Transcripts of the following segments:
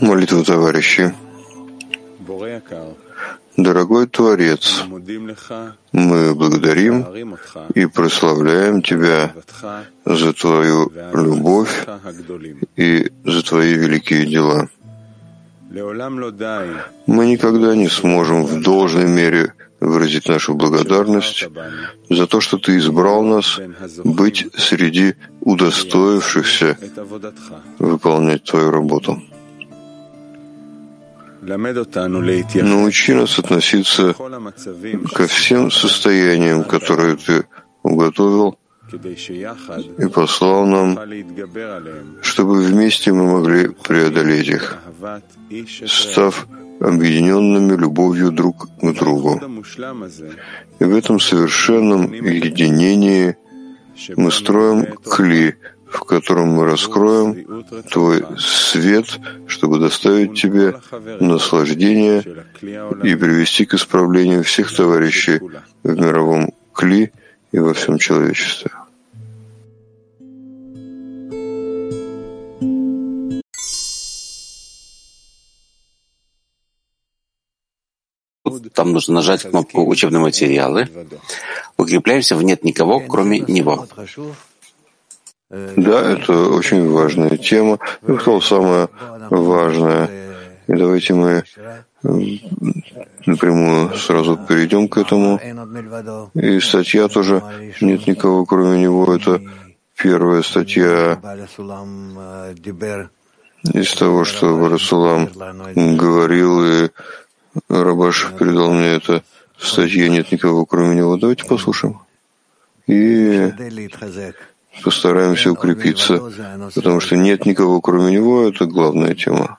Молитва товарищи. Дорогой Творец, мы благодарим и прославляем Тебя за Твою любовь и за Твои великие дела. Мы никогда не сможем в должной мере выразить нашу благодарность за то, что Ты избрал нас быть среди удостоившихся выполнять Твою работу. Научи нас относиться ко всем состояниям, которые Ты уготовил и послал нам, чтобы вместе мы могли преодолеть их, став объединенными любовью друг к другу. И в этом совершенном единении мы строим кли, в котором мы раскроем Твой свет, чтобы доставить Тебе наслаждение и привести к исправлению всех товарищей в мировом кли и во всем человечестве. Там нужно нажать кнопку «Учебные материалы». Укрепляемся в «Нет никого, кроме него». Да, это очень важная тема. Я сказал, самое важное. И давайте мы напрямую сразу перейдем к этому. И статья тоже «Нет никого, кроме него». Это первая статья из того, что Барасулам говорил, и Рабаш передал мне это в статье «Нет никого, кроме него». Давайте послушаем. И постараемся укрепиться, потому что нет никого, кроме него, это главная тема.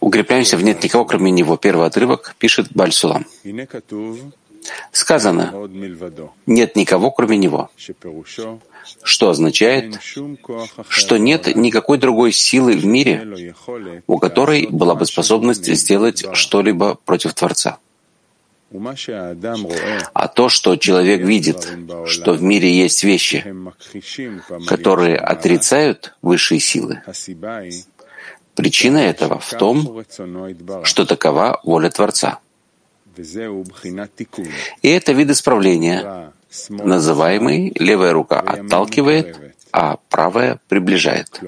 Укрепляемся в «Нет никого, кроме него». Первый отрывок пишет Бальсулам. Сказано «Нет никого, кроме него», что означает, что нет никакой другой силы в мире, у которой была бы способность сделать что-либо против Творца. А то, что человек видит, что в мире есть вещи, которые отрицают высшие силы, причина этого в том, что такова воля Творца. И это вид исправления, называемый левая рука отталкивает, а правая приближает.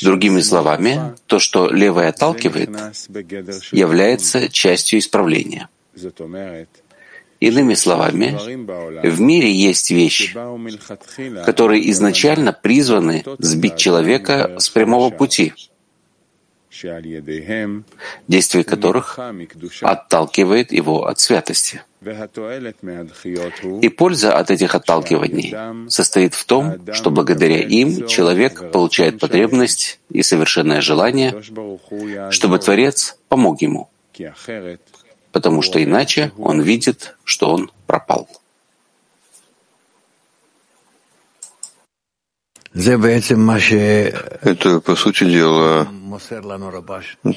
Другими словами, то, что левая отталкивает, является частью исправления. Иными словами, в мире есть вещи, которые изначально призваны сбить человека с прямого пути, действие которых отталкивает его от святости. И польза от этих отталкиваний состоит в том, что благодаря им человек получает потребность и совершенное желание, чтобы Творец помог ему, потому что иначе он видит, что он пропал. Это, по сути дела,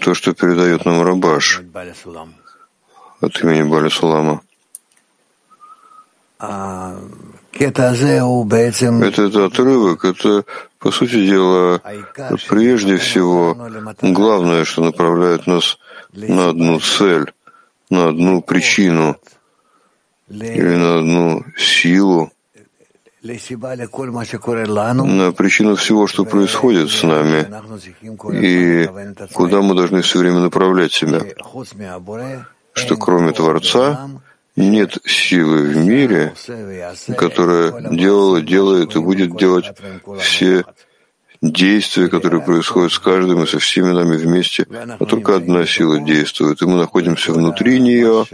то, что передает нам Рабаш от имени Бали Сулама. Этот отрывок, это, по сути дела, прежде всего, главное, что направляет нас на одну цель, на одну причину или на одну силу, на причину всего, что происходит с нами, и куда мы должны все время направлять себя, что кроме Творца нет силы в мире, которая делала, делает и будет делать все действия, которые происходят с каждым и со всеми нами вместе, а только одна сила действует, и мы находимся внутри нее,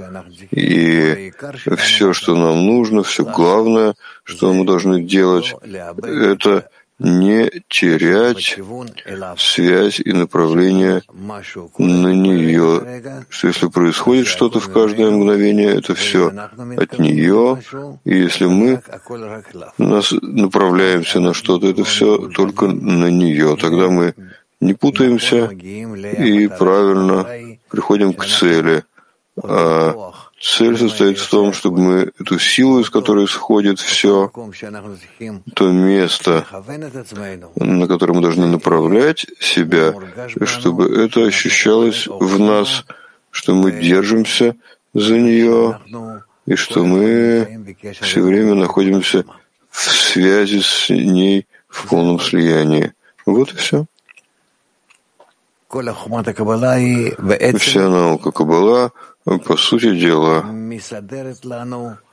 и все, что нам нужно, все главное, что мы должны делать, это не терять связь и направление на нее. Что если происходит что-то в каждое мгновение, это все от нее. И если мы нас направляемся на что-то, это все только на нее. Тогда мы не путаемся и правильно приходим к цели, А цель состоит в том, чтобы мы эту силу, из которой исходит все, то место, на которое мы должны направлять себя, чтобы это ощущалось в нас, что мы держимся за нее, и что мы все время находимся в связи с ней в полном слиянии. Вот и все. Вся наука Каббала, по сути дела,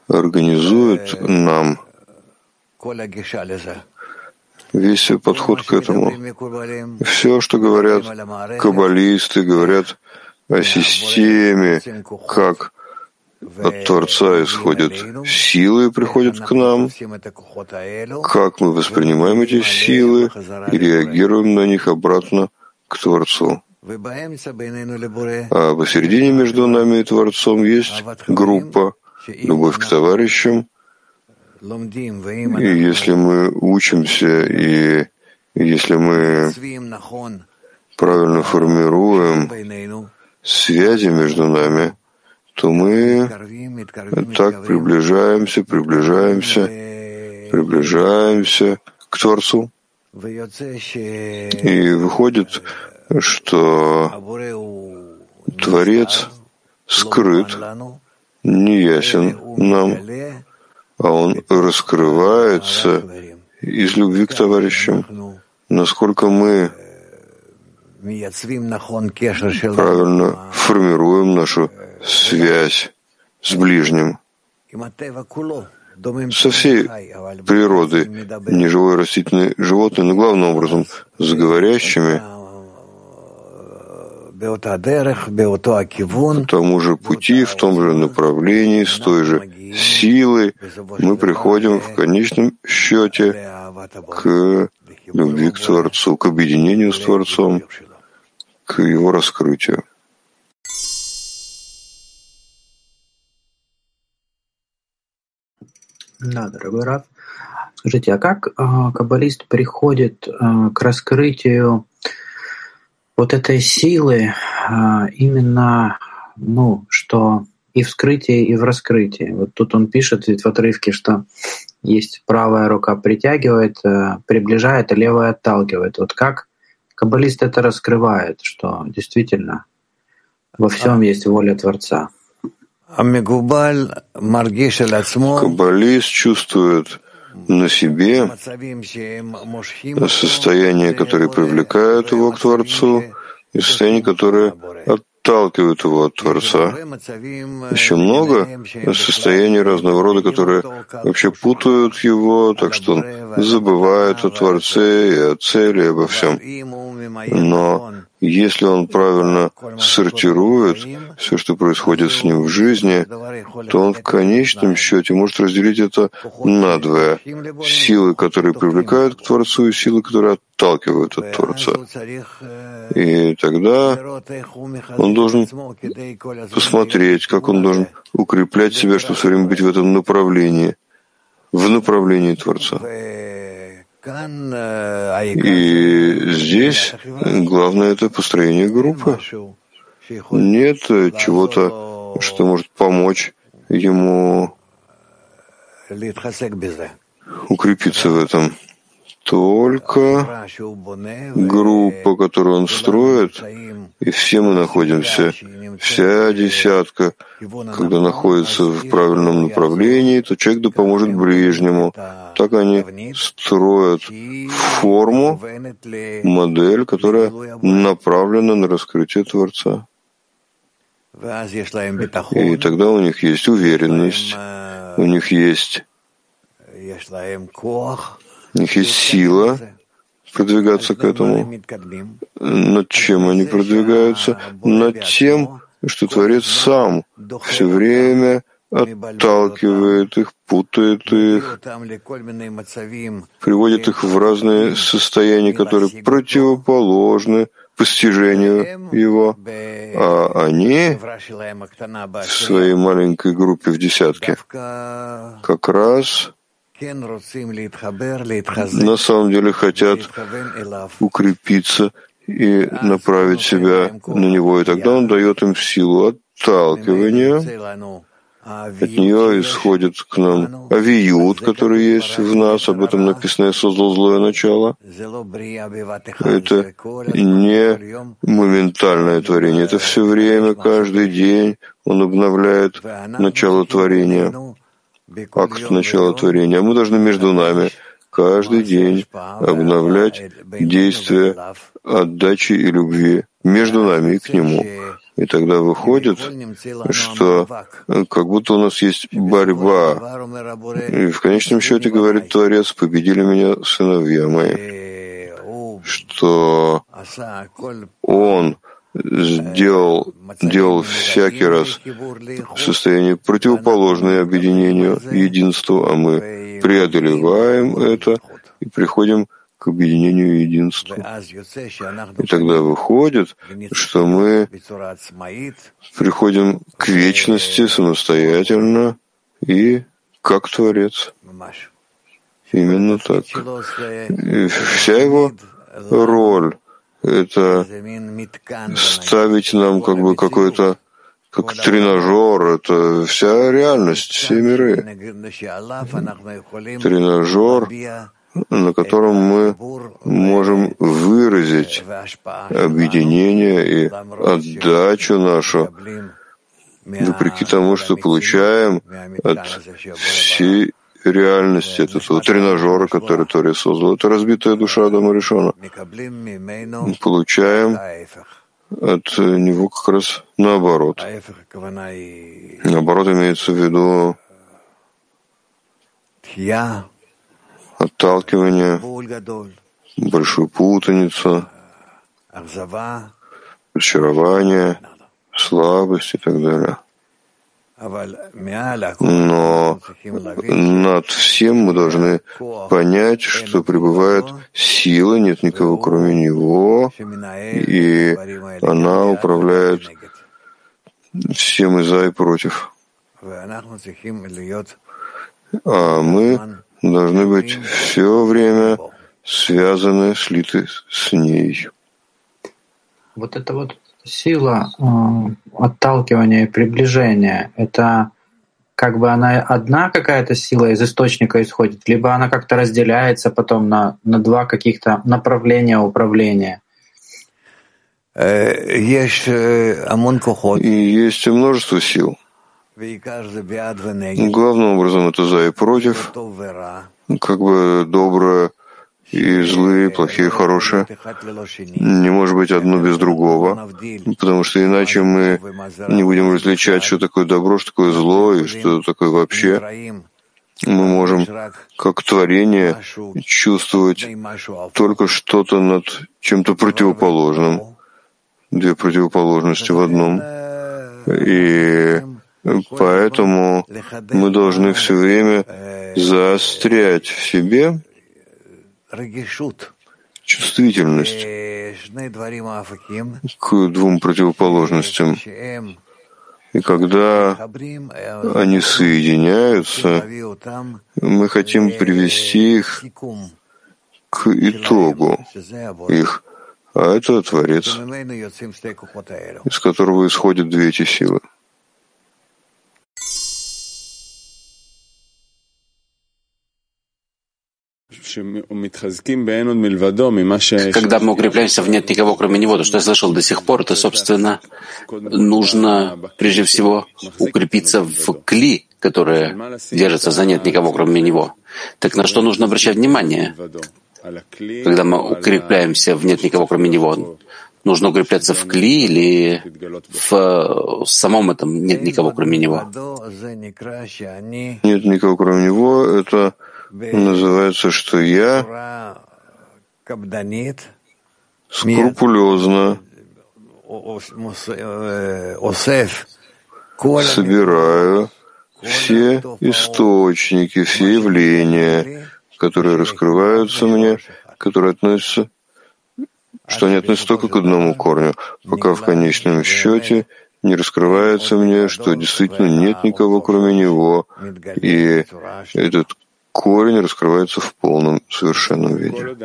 организует нам весь подход к этому. Все, что говорят каббалисты, говорят о системе, как от Творца исходят силы и приходят к нам, как мы воспринимаем эти силы и реагируем на них обратно к Творцу. А посередине между нами и Творцом есть группа «Любовь к товарищам». И если мы учимся, и если мы правильно формируем связи между нами, то мы так приближаемся, приближаемся, приближаемся к Творцу. И выходит, что Творец скрыт, неясен нам, а он раскрывается из любви к товарищам. Насколько мы правильно формируем нашу связь с ближним, со всей природой, неживой растительной животной, но главным образом с говорящими, по тому же пути, в том же направлении, с той же силой, мы приходим в конечном счете к любви к Творцу, к объединению с Творцом, к его раскрытию. Да, дорогой Раф. Скажите, а как э, каббалист приходит э, к раскрытию вот этой силы э, именно, ну, что и в скрытии, и в раскрытии. Вот тут он пишет ведь в отрывке, что есть правая рука притягивает, приближает, а левая отталкивает. Вот как каббалист это раскрывает, что действительно во всем есть воля Творца. Каббалист чувствует на себе состояние, которое привлекает его к Творцу, и состояние, которое отталкивают его от Творца. Еще много состояний разного рода, которые вообще путают его, так что он забывает о Творце и о цели, и обо всем. Но если он правильно сортирует все, что происходит с ним в жизни, то он в конечном счете может разделить это надвое. Силы, которые привлекают к Творцу, и силы, которые отталкивают от Творца. И тогда он должен посмотреть, как он должен укреплять себя, чтобы все время быть в этом направлении, в направлении Творца. И здесь главное это построение группы. Нет чего-то, что может помочь ему укрепиться в этом только группа, которую он строит, и все мы находимся, вся десятка, когда находится в правильном направлении, то человек да поможет ближнему. Так они строят форму, модель, которая направлена на раскрытие Творца. И тогда у них есть уверенность, у них есть у них есть сила продвигаться к этому. Над чем они продвигаются? Над тем, что Творец сам все время отталкивает их, путает их, приводит их в разные состояния, которые противоположны постижению его, а они в своей маленькой группе в десятке как раз на самом деле хотят укрепиться и направить себя на него, и тогда он дает им силу отталкивания, от нее исходит к нам авиют, который есть в нас, об этом написано «Я создал злое начало». Это не моментальное творение, это все время, каждый день он обновляет начало творения, акт начала творения. Мы должны между нами каждый день обновлять действия отдачи и любви между нами и к Нему. И тогда выходит, что как будто у нас есть борьба. И в конечном счете, говорит Творец, победили меня сыновья мои, что Он сделал, делал всякий раз в состоянии противоположное объединению, единству, а мы преодолеваем это и приходим к объединению и единству. И тогда выходит, что мы приходим к вечности самостоятельно и как Творец. Именно так. И вся его роль — это ставить нам как бы какой-то как тренажер, это вся реальность, все миры. Тренажер, на котором мы можем выразить объединение и отдачу нашу, вопреки тому, что получаем от всей реальности, от этого тренажера, который Тори создал. Это разбитая душа Адама Решона. Получаем от него как раз наоборот. Наоборот имеется в виду отталкивание, большую путаницу, очарование, слабость и так далее. Но над всем мы должны понять, что пребывает сила, нет никого кроме Него, и она управляет всем и за, и против. А мы должны быть все время связаны, слиты с ней. Вот эта вот сила э, отталкивания и приближения, это как бы она одна какая-то сила из источника исходит, либо она как-то разделяется потом на, на два каких-то направления управления. Э, э, и есть множество сил. Главным образом это за и против, как бы доброе и злые, плохие, хорошие. Не может быть одно без другого, потому что иначе мы не будем различать, что такое добро, что такое зло и что такое вообще. Мы можем, как творение, чувствовать только что-то над чем-то противоположным. Две противоположности в одном. И Поэтому мы должны все время заострять в себе чувствительность. К двум противоположностям. И когда они соединяются, мы хотим привести их к итогу их, а это Творец, из которого исходят две эти силы. Когда мы укрепляемся в «нет никого, кроме него», то, что я слышал до сих пор, это, собственно, нужно прежде всего укрепиться в кли, которое держится за «нет никого, кроме него». Так на что нужно обращать внимание, когда мы укрепляемся в «нет никого, кроме него»? Нужно укрепляться в кли или в самом этом «нет никого, кроме него»? Нет никого, кроме него — это называется, что я скрупулезно собираю все источники, все явления, которые раскрываются мне, которые относятся, что они относятся только к одному корню, пока в конечном счете не раскрывается мне, что действительно нет никого, кроме него, и этот корень раскрывается в полном, совершенном виде.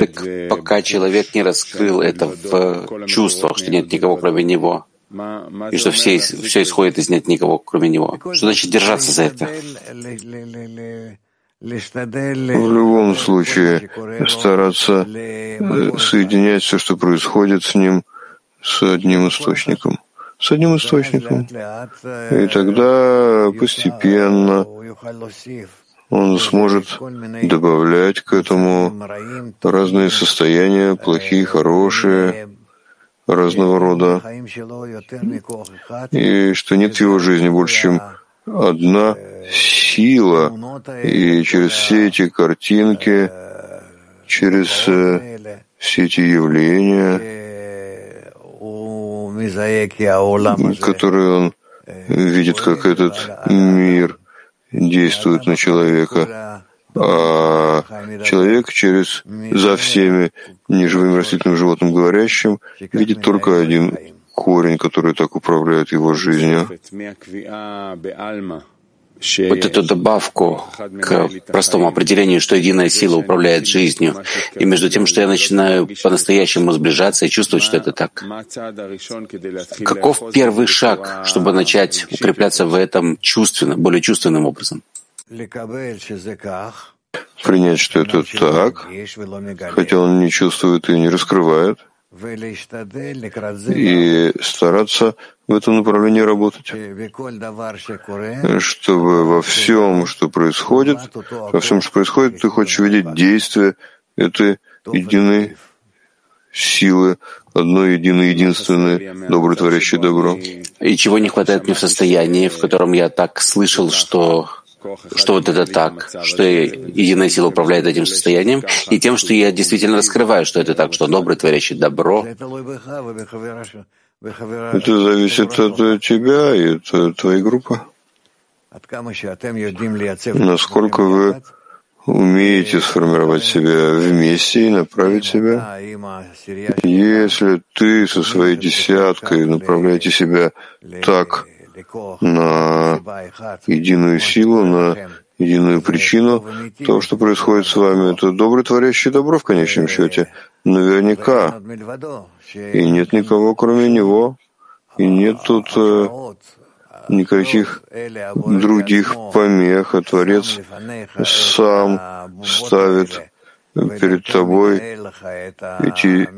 Так пока человек не раскрыл это в чувствах, что нет никого кроме него, и что все, все исходит из нет никого, кроме него. Что значит держаться за это? В любом случае стараться э, соединять все, что происходит с ним, с одним источником. С одним источником. И тогда постепенно он сможет добавлять к этому разные состояния, плохие, хорошие, разного рода, и что нет в его жизни больше, чем одна сила, и через все эти картинки, через э, все эти явления, которые он видит, как этот мир действует на человека, а человек через за всеми неживым растительным животным говорящим видит только один корень, который так управляет его жизнью вот эту добавку к простому определению, что единая сила управляет жизнью, и между тем, что я начинаю по-настоящему сближаться и чувствовать, что это так. Каков первый шаг, чтобы начать укрепляться в этом чувственно, более чувственным образом? Принять, что это так, хотя он не чувствует и не раскрывает, и стараться в этом направлении работать, чтобы во всем, что происходит, во всем, что происходит, ты хочешь видеть действие этой единой силы, одной единой, единственной, доброй, творящей добро. И чего не хватает мне в состоянии, в котором я так слышал, что что вот это так, что единая сила управляет этим состоянием, и тем, что я действительно раскрываю, что это так, что добрый, творящий добро. Это зависит от тебя и от твоей группы. Насколько вы умеете сформировать себя вместе и направить себя. Если ты со своей десяткой направляете себя так, на единую силу, на единую причину. То, что происходит с вами, это добрый творящий добро в конечном счете. Наверняка. И нет никого, кроме него. И нет тут э, никаких других помех. А Творец сам ставит перед тобой эти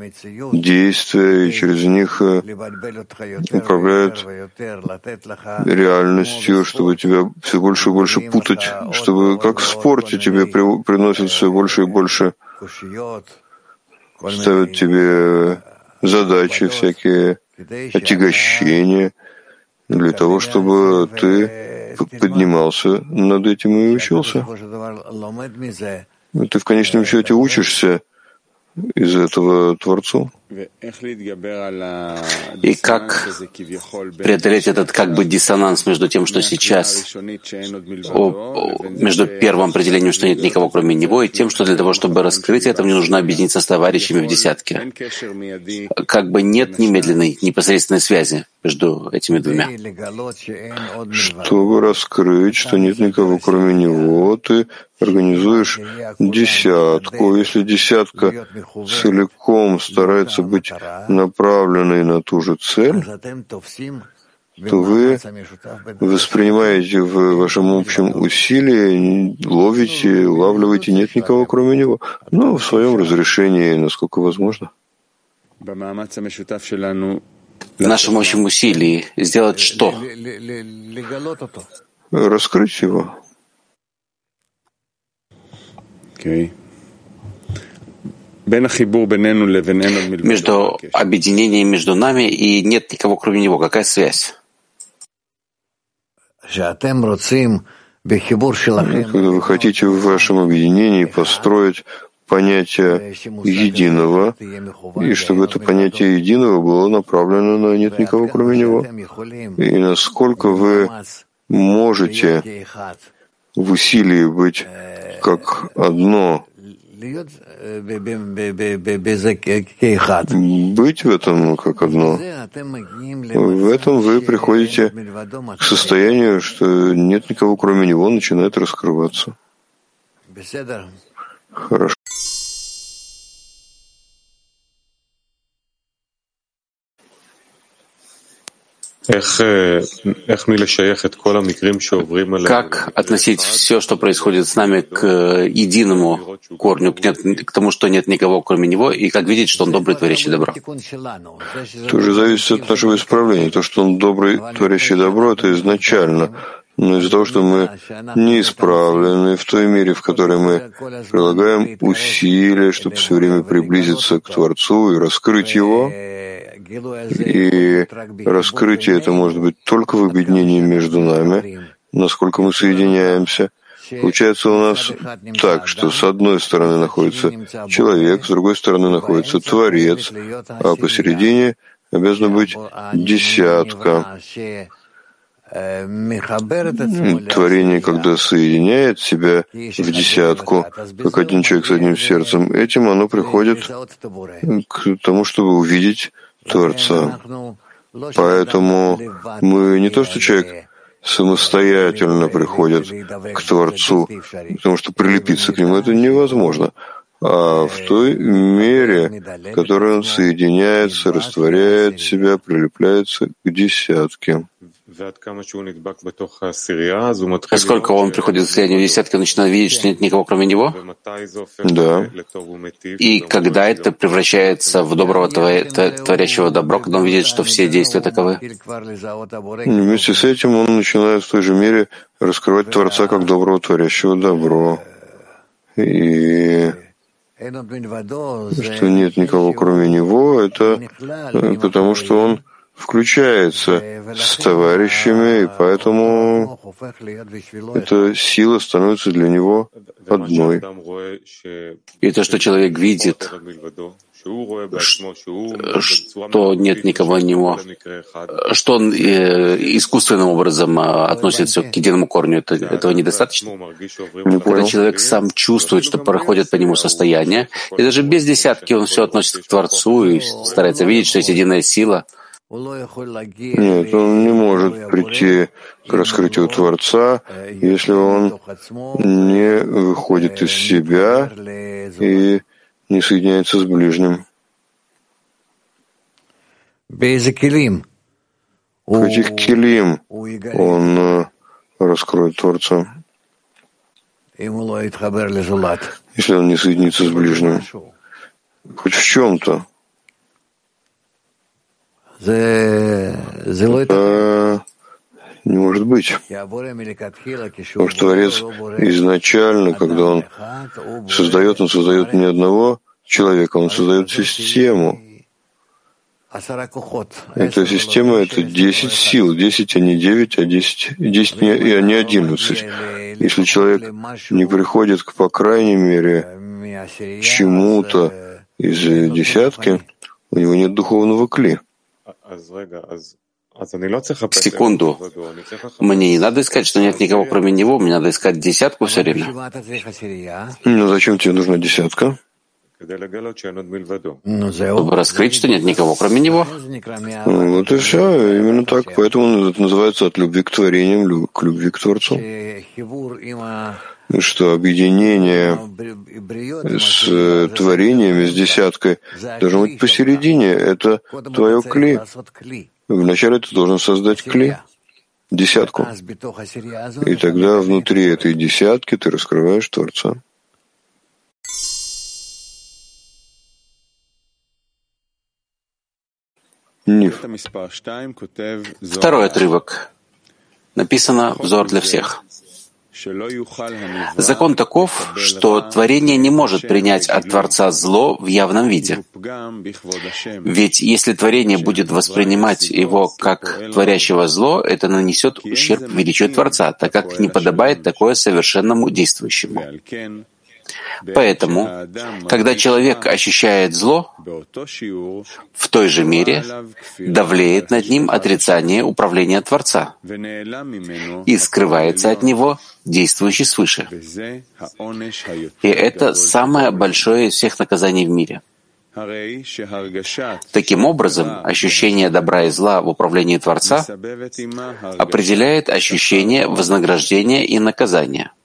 действия, и через них э, управляют реальностью, чтобы тебя все больше и больше путать, чтобы как в спорте тебе при, приносят все больше и больше, ставят тебе задачи всякие, отягощения, для того, чтобы ты поднимался над этим и учился. Ты в конечном счете учишься из этого Творцу. И как преодолеть этот как бы диссонанс между тем, что сейчас, между первым определением, что нет никого кроме него, и тем, что для того, чтобы раскрыть это, мне нужно объединиться с товарищами в десятке. Как бы нет немедленной, непосредственной связи между этими двумя. Чтобы раскрыть, что нет никого кроме него, ты организуешь десятку. Если десятка целиком старается старается быть направленной на ту же цель, то вы воспринимаете в вашем общем усилии, ловите, улавливаете, нет никого кроме него, но в своем разрешении, насколько возможно. В нашем общем усилии сделать что? Раскрыть его. Okay между объединением между нами и нет никого кроме него. Какая связь? Когда вы хотите в вашем объединении построить понятие единого, и чтобы это понятие единого было направлено на нет никого кроме него. И насколько вы можете в усилии быть как одно быть в этом как одно. В этом вы приходите к состоянию, что нет никого кроме него, начинает раскрываться. Хорошо. Как относить все, что происходит с нами, к единому корню, к, нет, к тому, что нет никого, кроме него, и как видеть, что он добрый, творящий добро? Тоже зависит от нашего исправления. То, что он добрый, творящий добро, это изначально. Но из-за того, что мы не исправлены в той мере, в которой мы прилагаем усилия, чтобы все время приблизиться к Творцу и раскрыть Его, и раскрытие это может быть только в объединении между нами, насколько мы соединяемся. Получается у нас так, что с одной стороны находится человек, с другой стороны находится Творец, а посередине обязана быть десятка. Творение, когда соединяет себя в десятку, как один человек с одним сердцем, этим оно приходит к тому, чтобы увидеть Творца. Поэтому мы не то, что человек самостоятельно приходит к Творцу, потому что прилепиться к нему это невозможно, а в той мере, в которой он соединяется, растворяет себя, прилепляется к десятке. Поскольку он приходит к состоянию десятки, он начинает видеть, что нет никого, кроме него? Да. И когда это превращается в доброго творящего добро, когда он видит, что все действия таковы? Вместе с этим он начинает в той же мере раскрывать Творца как доброго творящего добро. И что нет никого, кроме него, это э, потому, что он включается с товарищами, и поэтому эта сила становится для него одной. И то, что человек видит, что нет никого него, что он э, искусственным образом а, относится к единому корню, это, этого недостаточно? Когда человек сам чувствует, что проходит по нему состояние, и даже без десятки он все относится к Творцу и старается видеть, что есть единая сила — нет, он не может прийти к раскрытию Творца, если он не выходит из себя и не соединяется с ближним. В каких килим он э, раскроет Творца, если он не соединится с ближним? Хоть в чем-то. Это не может быть. Потому что Творец изначально, когда Он создает, Он создает не одного человека, Он создает систему. Эта система — это 10 сил, 10, а не 9, а 10, 10 не, а не 11. Если человек не приходит к, по крайней мере, чему-то из десятки, у него нет духовного кли. Секунду. Мне не надо искать, что нет никого кроме него, мне надо искать десятку все время. Ну зачем тебе нужна десятка? Чтобы раскрыть, что нет никого кроме него. Вот и все, именно так. Поэтому это называется от любви к творениям, к любви к Творцу что объединение с э, творениями, с десяткой, должно быть посередине. Это твое кли. Вначале ты должен создать кли, десятку. И тогда внутри этой десятки ты раскрываешь Творца. Ниф. Второй отрывок. Написано «Взор для всех». Закон таков, что творение не может принять от Творца зло в явном виде. Ведь если творение будет воспринимать его как творящего зло, это нанесет ущерб величию Творца, так как не подобает такое совершенному действующему. Поэтому, когда человек ощущает зло, в той же мере давлеет над ним отрицание управления Творца и скрывается от него действующий свыше. И это самое большое из всех наказаний в мире. Таким образом, ощущение добра и зла в управлении Творца определяет ощущение вознаграждения и наказания —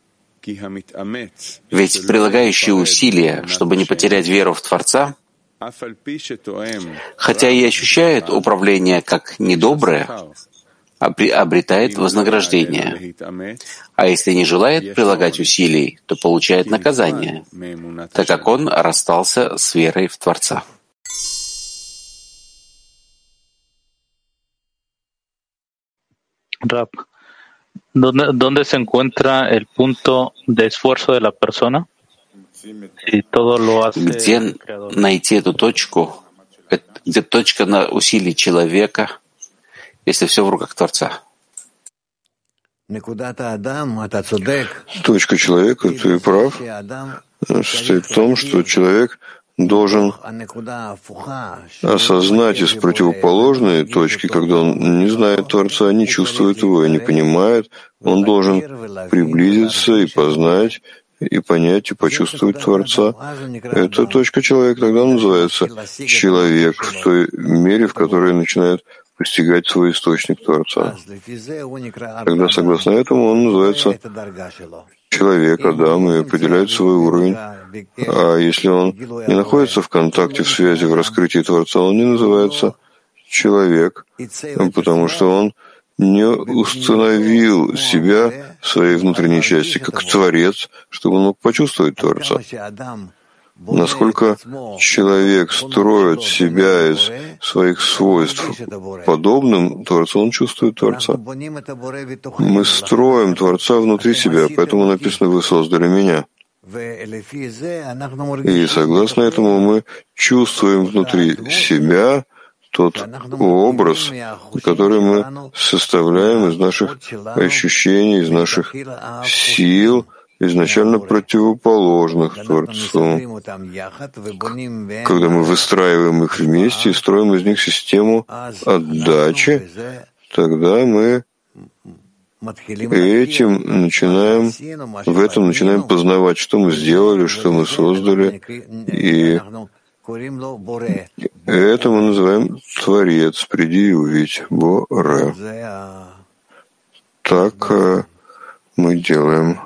ведь прилагающий усилия, чтобы не потерять веру в Творца, хотя и ощущает управление как недоброе, обретает вознаграждение. А если не желает прилагать усилий, то получает наказание, так как он расстался с верой в Творца. Rap, ¿dónde, ¿dónde se encuentra el punto de esfuerzo de la persona? Где найти эту точку, где точка на усилий человека, если все в руках Творца? Точка человека, ты прав, состоит в том, что человек должен осознать из противоположной точки, когда он не знает Творца, не чувствует его и не понимает, он должен приблизиться и познать, и понять, и почувствовать Творца. Это точка человека, тогда он называется человек в той мере, в которой начинает постигать свой источник Творца. Тогда, согласно этому, он называется человек, Адам, и определяет свой уровень. А если он не находится в контакте, в связи, в раскрытии Творца, он не называется человек, потому что он не установил себя в своей внутренней части как Творец, чтобы он мог почувствовать Творца. Насколько человек строит себя из своих свойств подобным Творцу, он чувствует Творца. Мы строим Творца внутри себя, поэтому написано «Вы создали меня». И согласно этому мы чувствуем внутри себя тот образ, который мы составляем из наших ощущений, из наших сил, изначально противоположных Творцу. Когда мы выстраиваем их вместе и строим из них систему отдачи, тогда мы этим начинаем, в этом начинаем познавать, что мы сделали, что мы создали, и это мы называем Творец, приди и увидь, Боре. Так э, мы делаем.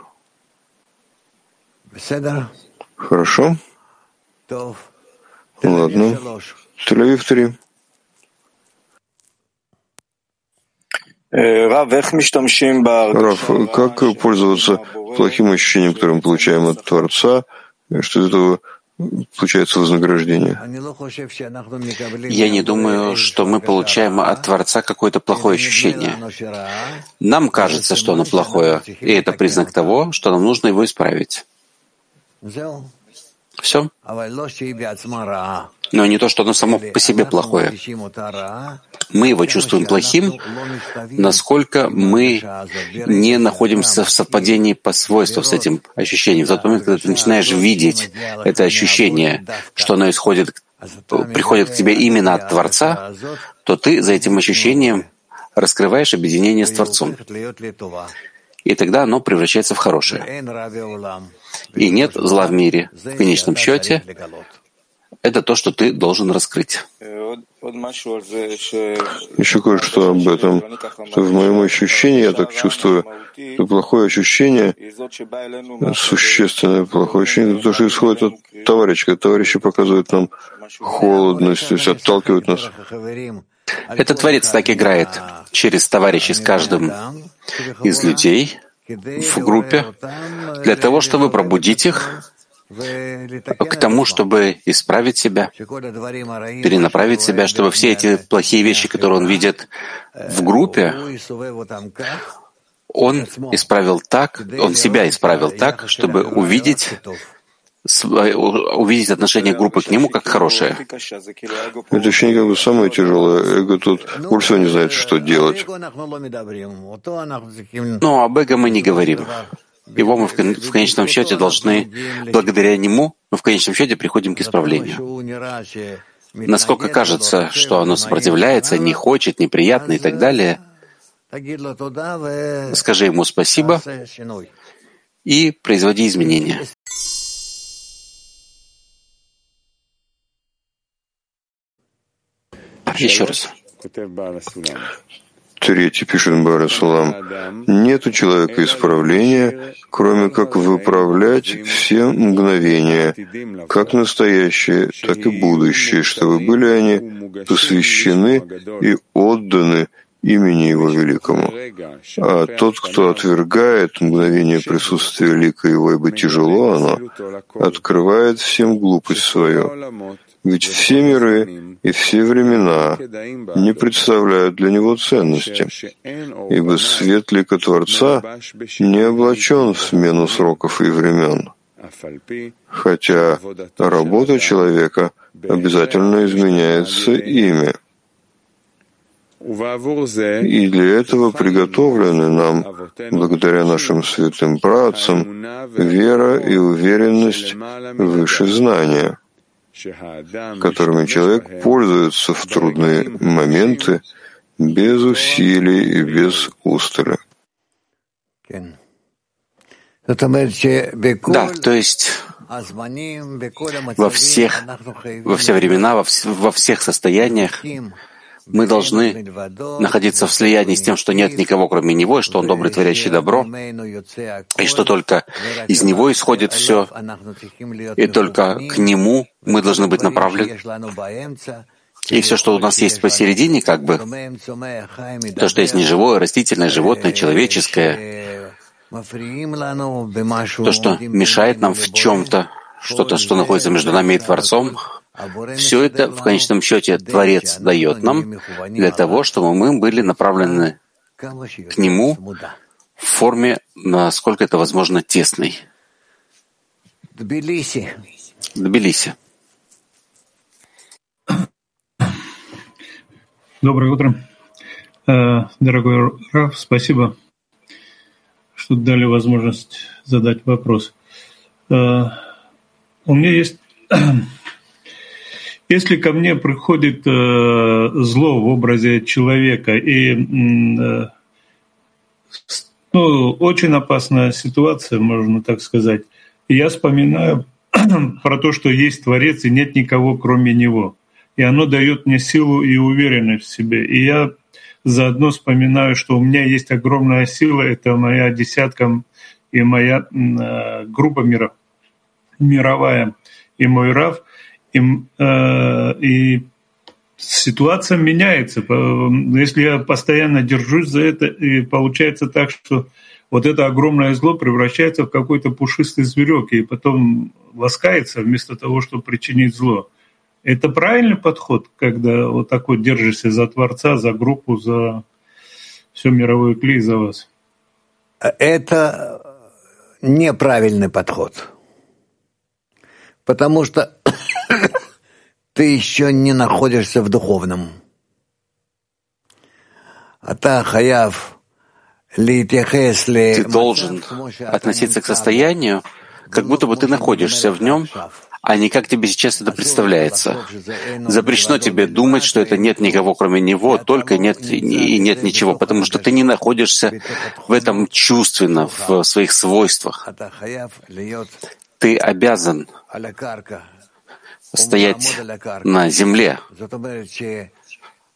Хорошо? Ладно. Тель-Авив 3. Раф, как пользоваться плохим ощущением, которое мы получаем от Творца, что из этого получается вознаграждение? Я не думаю, что мы получаем от Творца какое-то плохое ощущение. Нам кажется, что оно плохое, и это признак того, что нам нужно его исправить. Все. Но не то, что оно само по себе плохое. Мы его чувствуем плохим, насколько мы не находимся в совпадении по свойствам с этим ощущением. В тот момент, когда ты начинаешь видеть это ощущение, что оно исходит, приходит к тебе именно от Творца, то ты за этим ощущением раскрываешь объединение с Творцом и тогда оно превращается в хорошее. И нет зла в мире. В конечном счете, это то, что ты должен раскрыть. Еще кое-что об этом. Что в моем ощущении, я так чувствую, что плохое ощущение, существенное плохое ощущение, это то, что исходит от товарища. Товарищи показывают нам холодность, то есть отталкивают нас. Этот Творец так играет через товарищей с каждым из людей в группе для того, чтобы пробудить их к тому, чтобы исправить себя, перенаправить себя, чтобы все эти плохие вещи, которые он видит в группе, он исправил так, он себя исправил так, чтобы увидеть увидеть отношение группы к нему как хорошее. Это ощущение как бы самое тяжелое. Эго тут больше всего не знает, что делать. Но об эго мы не говорим. Его мы в конечном счете должны, благодаря нему, мы в конечном счете приходим к исправлению. Насколько кажется, что оно сопротивляется, не хочет, неприятно и так далее, скажи ему спасибо и производи изменения. Еще раз. Третий пишет Барасулам. Нет у человека исправления, кроме как выправлять все мгновения, как настоящее, так и будущее, чтобы были они посвящены и отданы имени Его Великому. А тот, кто отвергает мгновение присутствия лика Его, ибо тяжело оно, открывает всем глупость свою. Ведь все миры и все времена не представляют для него ценности, ибо свет лика Творца не облачен в смену сроков и времен. Хотя работа человека обязательно изменяется ими. И для этого приготовлены нам, благодаря нашим святым працам, вера и уверенность выше знания, которыми человек пользуется в трудные моменты без усилий и без устали. Да, то есть во всех, во все времена, во, во всех состояниях мы должны находиться в слиянии с тем, что нет никого, кроме Него, и что Он добрый, творящий добро, и что только из Него исходит все, и только к Нему мы должны быть направлены. И все, что у нас есть посередине, как бы, то, что есть неживое, растительное, животное, человеческое, то, что мешает нам в чем-то, что-то, что находится между нами и Творцом, все это, в конечном счете, Творец дает нам для того, чтобы мы были направлены к Нему в форме, насколько это возможно, тесной. Тбилиси. Тбилиси. Доброе утро. Э, дорогой Раф, спасибо, что дали возможность задать вопрос. Э, у меня есть если ко мне приходит э, зло в образе человека и э, ну, очень опасная ситуация, можно так сказать, я вспоминаю про то, что есть Творец и нет никого, кроме Него. И оно дает мне силу и уверенность в себе. И я заодно вспоминаю, что у меня есть огромная сила, это моя десятка и моя э, группа миров, мировая, и мой Рав — и, э, и ситуация меняется. Если я постоянно держусь за это, и получается так, что вот это огромное зло превращается в какой-то пушистый зверек и потом ласкается вместо того, чтобы причинить зло. Это правильный подход, когда вот так вот держишься за Творца, за группу, за все мировое клей, за вас? Это неправильный подход. Потому что ты еще не находишься в духовном. Ты должен относиться к состоянию, как будто бы ты находишься в нем, а не как тебе сейчас это представляется. Запрещено тебе думать, что это нет никого, кроме него, только нет и нет ничего, потому что ты не находишься в этом чувственно, в своих свойствах. Ты обязан стоять на земле.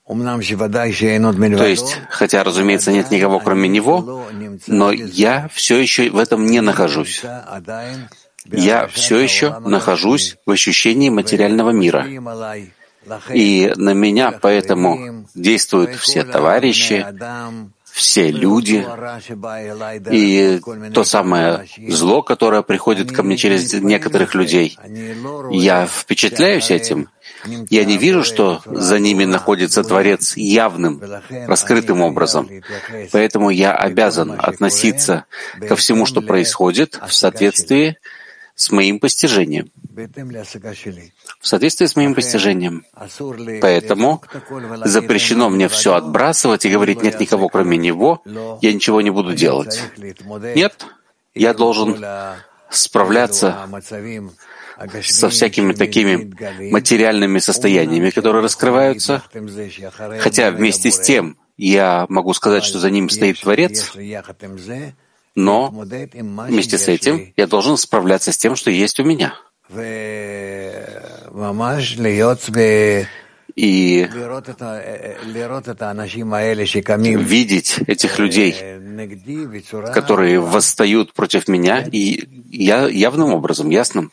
То есть, хотя, разумеется, нет никого кроме него, но я все еще в этом не нахожусь. Я все еще нахожусь в ощущении материального мира. И на меня поэтому действуют все товарищи, все люди и то самое зло, которое приходит ко мне через некоторых людей. Я впечатляюсь этим. Я не вижу, что за ними находится Творец явным, раскрытым образом. Поэтому я обязан относиться ко всему, что происходит, в соответствии с моим постижением. В соответствии с моим постижением. Поэтому запрещено мне все отбрасывать и говорить, нет никого кроме него, я ничего не буду делать. Нет, я должен справляться со всякими такими материальными состояниями, которые раскрываются. Хотя вместе с тем я могу сказать, что за ним стоит Творец, но вместе с этим я должен справляться с тем, что есть у меня. И видеть этих людей, которые восстают против меня, и я явным образом, ясным.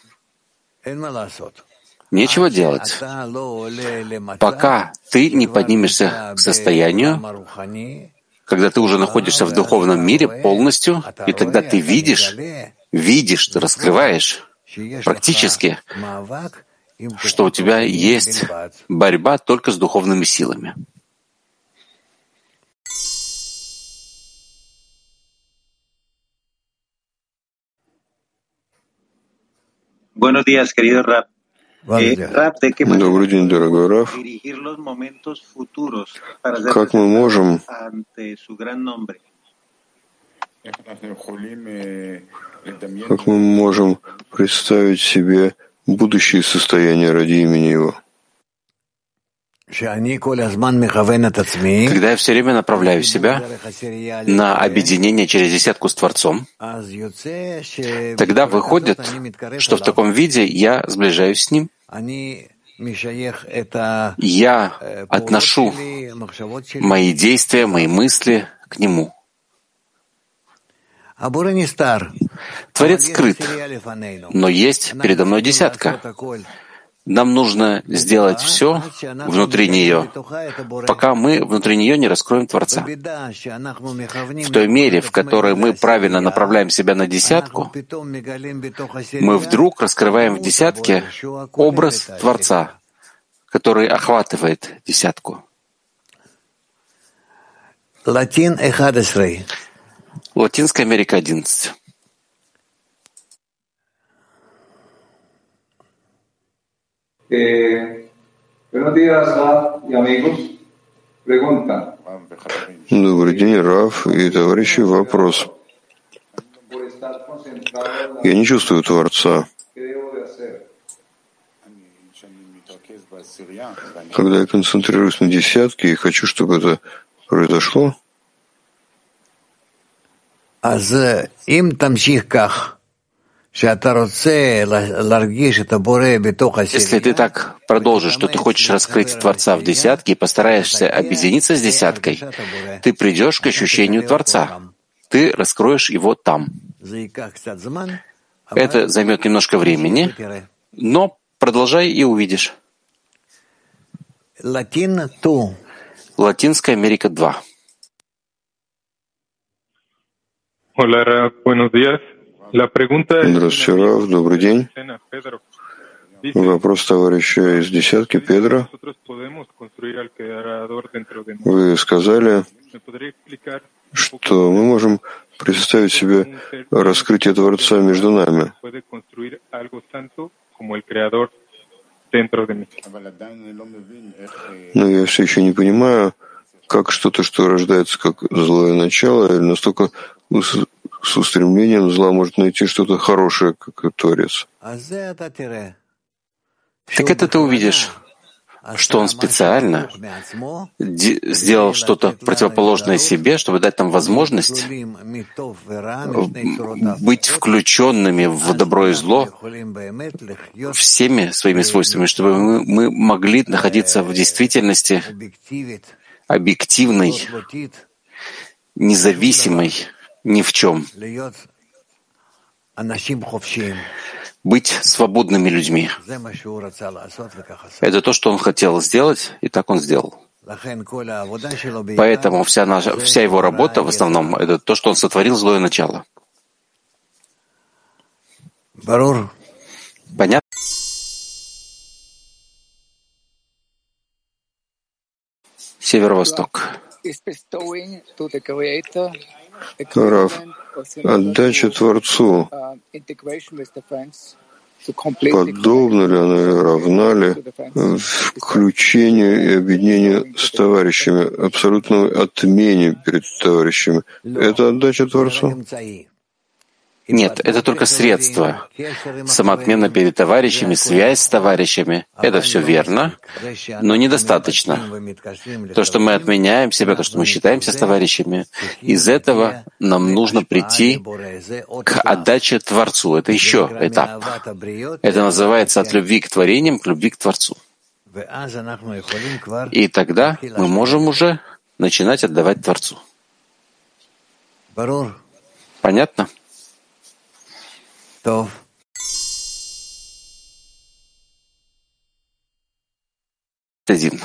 Нечего делать. Пока ты не поднимешься к состоянию, когда ты уже находишься в духовном мире полностью, и тогда ты видишь, видишь, ты раскрываешь практически, что у тебя есть борьба только с духовными силами. Buenos días, querido Rap. Добрый день, дорогой Раф. Как мы можем как мы можем представить себе будущее состояние ради имени Его? Когда я все время направляю себя на объединение через десятку с Творцом, тогда выходит, что в таком виде я сближаюсь с Ним. Я отношу мои действия, мои мысли к Нему. Творец скрыт, но есть передо мной десятка. Нам нужно сделать все внутри нее, пока мы внутри нее не раскроем Творца. В той мере, в которой мы правильно направляем себя на десятку, мы вдруг раскрываем в десятке образ Творца, который охватывает десятку. Латинская Америка 11. Eh, buenos días, y amigos. Pregunta. Добрый день, Раф и товарищи. Вопрос. Я не чувствую Творца. Когда я концентрируюсь на десятке и хочу, чтобы это произошло, им там если ты так продолжишь, что ты хочешь раскрыть Творца в десятке и постараешься объединиться с десяткой, ты придешь к ощущению Творца. Ты раскроешь его там. Это займет немножко времени, но продолжай и увидишь. Латинская Америка 2. Hola, buenos días. Здравствуйте, Рав, добрый день. Вопрос товарища из десятки Педро. Вы сказали, что мы можем представить себе раскрытие Творца между нами. Но я все еще не понимаю, как что-то, что рождается как злое начало, или настолько с устремлением зла может найти что-то хорошее, как Творец. Так это ты увидишь, что он специально сделал что-то противоположное себе, чтобы дать нам возможность быть включенными в добро и зло всеми своими свойствами, чтобы мы, мы могли находиться в действительности объективной, независимой, ни в чем. Быть свободными людьми. Это то, что он хотел сделать, и так он сделал. Поэтому вся, наша, вся его работа в основном это то, что он сотворил злое начало. Понятно? Северо-восток. Рав, отдача Творцу, подобна ли она, равна ли включению и объединению с товарищами, абсолютной отмене перед товарищами? Это отдача Творцу? Нет, это только средство. Самоотмена перед товарищами, связь с товарищами — это все верно, но недостаточно. То, что мы отменяем себя, то, что мы считаемся с товарищами, из этого нам нужно прийти к отдаче Творцу. Это еще этап. Это называется от любви к творениям к любви к Творцу. И тогда мы можем уже начинать отдавать Творцу. Понятно? Один.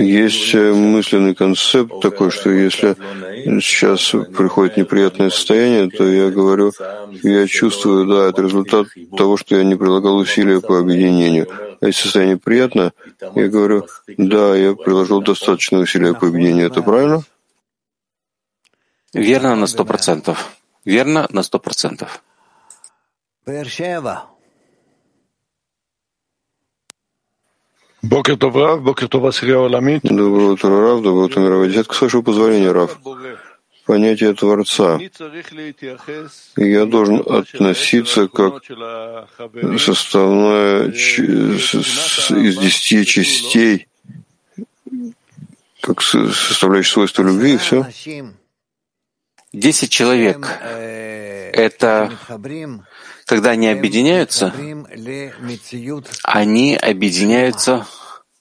Есть э, мысленный концепт такой, что если сейчас приходит неприятное состояние, то я говорю, я чувствую, да, это результат того, что я не прилагал усилия по объединению. А если состояние приятно, я говорю, да, я приложил достаточно усилия по объединению. Это правильно? Верно на сто процентов. Верно на сто процентов. Доброе утро, Рав, доброе утро, мировая десятка. С вашего позволения, Рав. Понятие Творца. Я должен относиться как составная из десяти частей, как составляющая свойство любви, и все. Десять человек — это когда они объединяются, они объединяются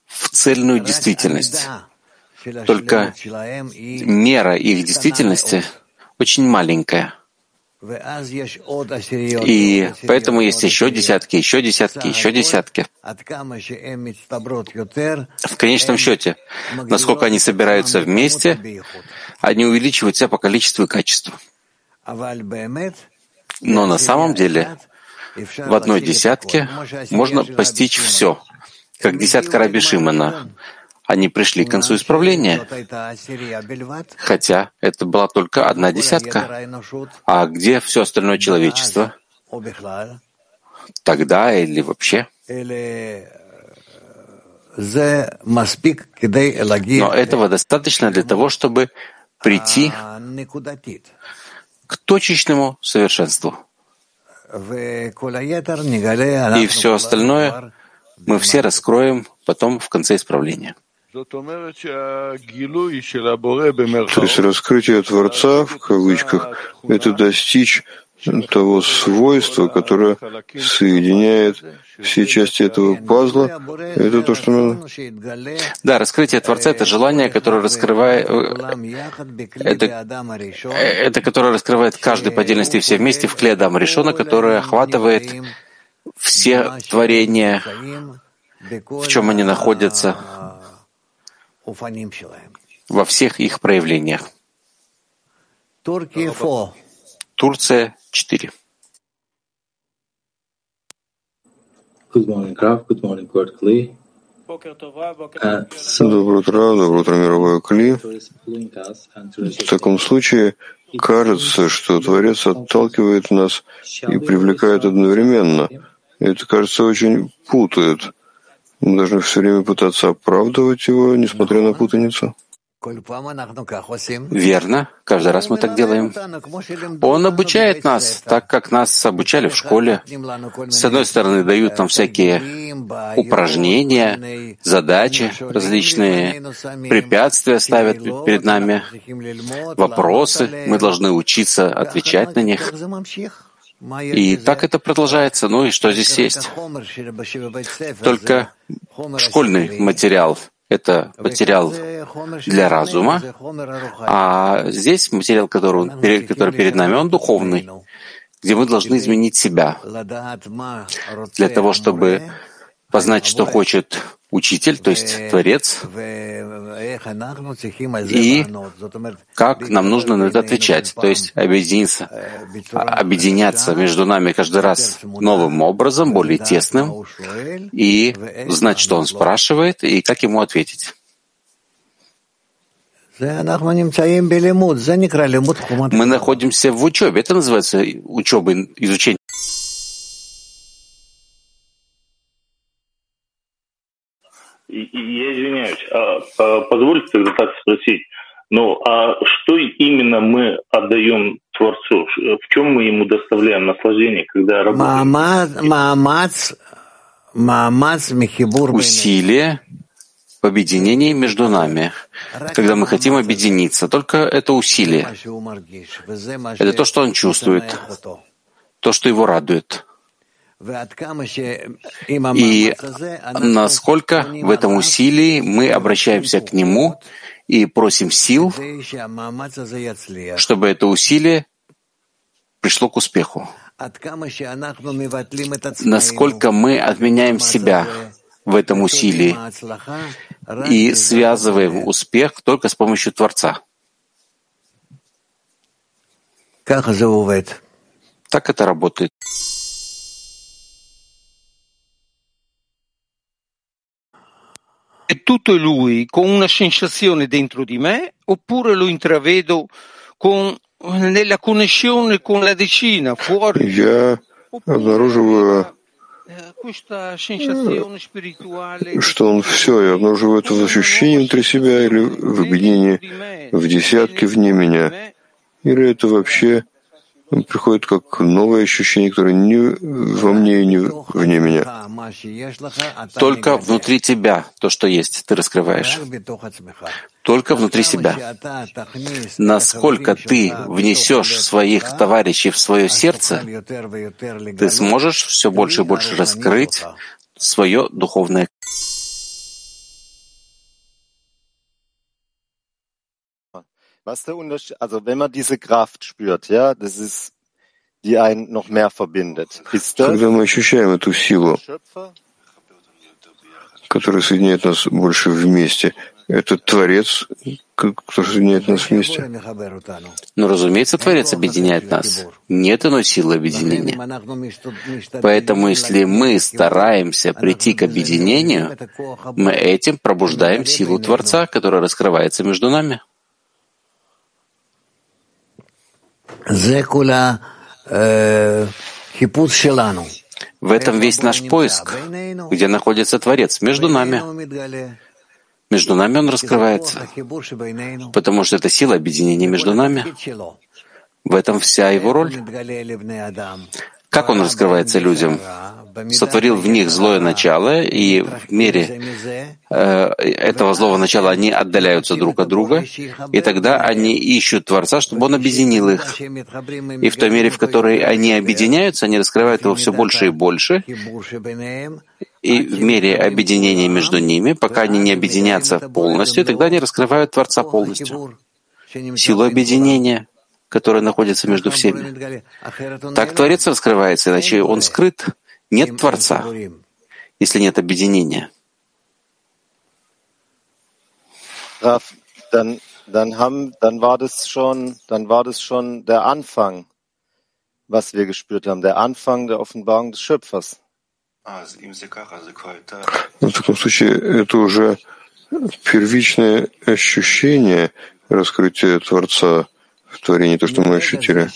в цельную действительность. Только мера их действительности очень маленькая. И поэтому есть еще десятки, еще десятки, еще десятки. В конечном счете, насколько они собираются вместе, они увеличиваются по количеству и качеству. Но на самом деле в одной десятке можно постичь все, как десятка Раби Шимона. Они пришли к концу исправления, хотя это была только одна десятка. А где все остальное человечество? Тогда или вообще? Но этого достаточно для того, чтобы прийти к точечному совершенству. И все остальное мы все раскроем потом в конце исправления. То есть раскрытие Творца, в кавычках, это достичь того свойства, которое соединяет все части этого пазла, это то, что надо. Да, раскрытие Творца — это желание, которое раскрывает, это, это которое раскрывает каждый по отдельности все вместе в клеадам решена, которое охватывает все творения, в чем они находятся, во всех их проявлениях. Турция 4. Good morning, Graf. Good morning, Kurt Klee. Доброе утро, доброе утро, мировое Кли. В таком случае кажется, что Творец отталкивает нас и привлекает одновременно. Это, кажется, очень путает. Мы должны все время пытаться оправдывать его, несмотря на путаницу. Верно, каждый раз мы так делаем. Он обучает нас так, как нас обучали в школе. С одной стороны, дают нам всякие упражнения, задачи различные, препятствия ставят перед нами, вопросы, мы должны учиться отвечать на них. И так это продолжается. Ну и что здесь есть? Только школьный материал — это материал для разума, а здесь материал, который, который перед нами, он духовный, где мы должны изменить себя для того, чтобы познать, что хочет учитель, то есть Творец, и как нам нужно на это отвечать, то есть объединиться, объединяться между нами каждый раз новым образом, более тесным, и знать, что он спрашивает, и как ему ответить. Мы находимся в учебе. Это называется учебой, изучение. Я извиняюсь, а, а, позвольте тогда так спросить. Ну, а что именно мы отдаем Творцу? В чем мы ему доставляем наслаждение, когда работаем? Усилие в объединении между нами, когда мы хотим объединиться. Только это усилие. Это то, что он чувствует, то, что его радует. И насколько в этом усилии мы обращаемся к Нему и просим сил, чтобы это усилие пришло к успеху. Насколько мы отменяем себя в этом усилии и связываем успех только с помощью Творца. Так это работает. È tutto lui con una sensazione dentro di me oppure lo intravedo con, nella connessione con la decina fuori? Я обнаруживаю что он все, я обнаруживаю это в ощущении внутри себя или в объединении в десятке вне меня, или это вообще приходит как новое ощущение, которое не во мне и не вне меня. Только внутри тебя то, что есть, ты раскрываешь. Только внутри себя. Насколько ты внесешь своих товарищей в свое сердце, ты сможешь все больше и больше раскрыть свое духовное Was der Unterschied, also wenn man diese Kraft spürt, ja, das ist, die einen noch mehr verbindet. Ist das Когда мы ощущаем эту силу, которая соединяет нас больше вместе, это Творец, который соединяет нас вместе? Ну, разумеется, Творец объединяет нас. Нет иной силы объединения. Поэтому, если мы стараемся прийти к объединению, мы этим пробуждаем силу Творца, которая раскрывается между нами. Э, В этом весь наш поиск, где находится Творец, между нами. Между нами он раскрывается, потому что это сила объединения между нами. В этом вся его роль. Как он раскрывается людям? Сотворил в них злое начало, и в мере э, этого злого начала они отдаляются друг от друга, и тогда они ищут Творца, чтобы он объединил их. И в той мере, в которой они объединяются, они раскрывают его все больше и больше, и в мере объединения между ними, пока они не объединятся полностью, тогда они раскрывают Творца полностью. Силу объединения — которая находится между всеми. Так Творец раскрывается, иначе он скрыт. Нет Творца, если нет объединения. Dann, dann, haben, dann, war das schon, dann war das schon der Anfang, was wir gespürt haben, der Anfang der Offenbarung des Schöpfers. Ну, в таком случае это уже первичное ощущение раскрытия Творца, в творении, то, что мы ощутили.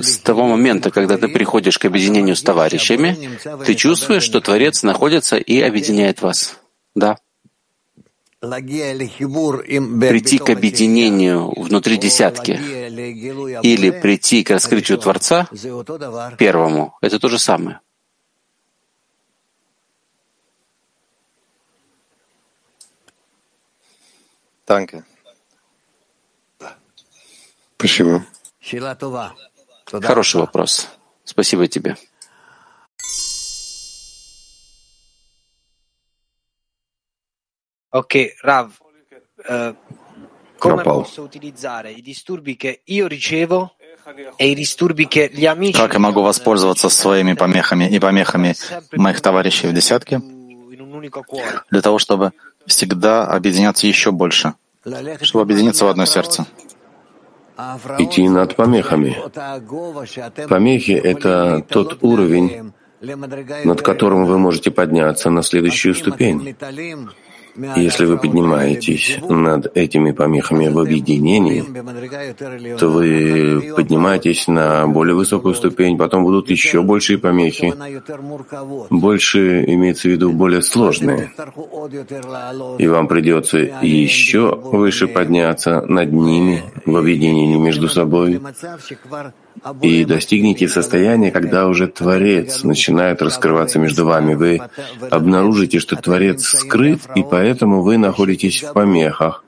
С того момента, когда ты приходишь к объединению с товарищами, ты чувствуешь, что Творец находится и объединяет вас. Да. Прийти к объединению внутри десятки или прийти к раскрытию Творца первому — это то же самое. Danke. Спасибо. Хороший вопрос. Спасибо тебе. Come disturbi che io ricevo e. Как я могу воспользоваться своими помехами и помехами моих товарищей в десятке для того, чтобы всегда объединяться еще больше, чтобы объединиться в одно сердце? Идти над помехами. Помехи — это тот уровень, над которым вы можете подняться на следующую ступень. Если вы поднимаетесь над этими помехами в объединении, то вы поднимаетесь на более высокую ступень, потом будут еще большие помехи. Больше имеется в виду более сложные. И вам придется еще выше подняться над ними в объединении между собой и достигнете состояния, когда уже Творец начинает раскрываться между вами. Вы обнаружите, что Творец скрыт, и поэтому вы находитесь в помехах.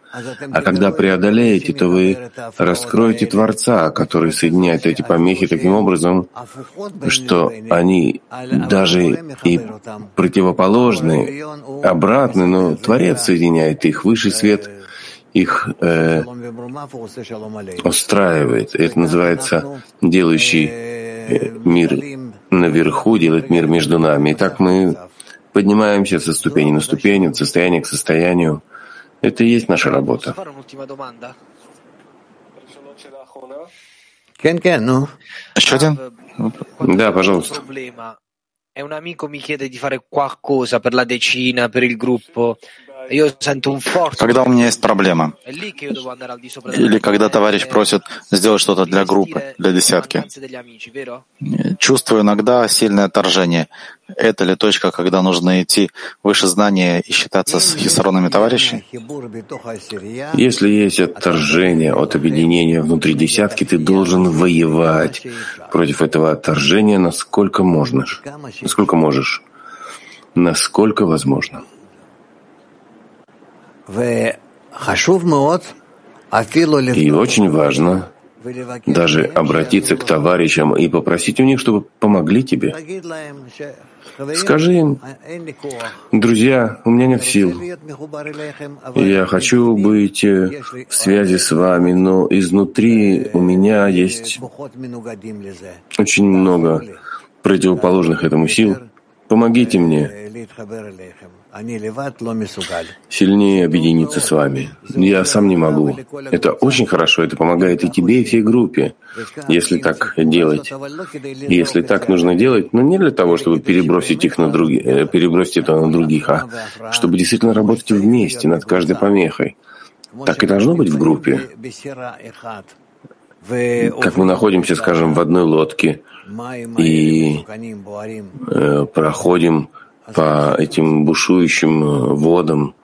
А когда преодолеете, то вы раскроете Творца, который соединяет эти помехи таким образом, что они даже и противоположны, обратны, но Творец соединяет их, высший свет их э, устраивает. Это называется делающий э, мир наверху, делать мир между нами. И так мы поднимаемся со ступени на ступень, от состояния к состоянию. Это и есть наша работа. Еще один? Да, пожалуйста. Un amico mi chiede di fare qualcosa per la decina, per il gruppo. Когда у меня есть проблема, или когда товарищ просит сделать что-то для группы, для десятки, чувствую иногда сильное отторжение. Это ли точка, когда нужно идти выше знания и считаться с хисаронами товарищей? Если есть отторжение от объединения внутри десятки, ты должен воевать против этого отторжения насколько можешь, насколько можешь, насколько возможно. И очень важно даже обратиться к товарищам и попросить у них, чтобы помогли тебе. Скажи им, друзья, у меня нет сил. Я хочу быть э, в связи с вами, но изнутри у меня есть очень много противоположных этому сил. Помогите мне сильнее объединиться с вами. Я сам не могу. Это очень хорошо, это помогает и тебе, и всей группе, если так делать. Если так нужно делать, но не для того, чтобы перебросить их на других, э, перебросить это на других, а чтобы действительно работать вместе над каждой помехой. Так и должно быть в группе. Как мы находимся, скажем, в одной лодке и э, проходим по этим бушующим э, водам.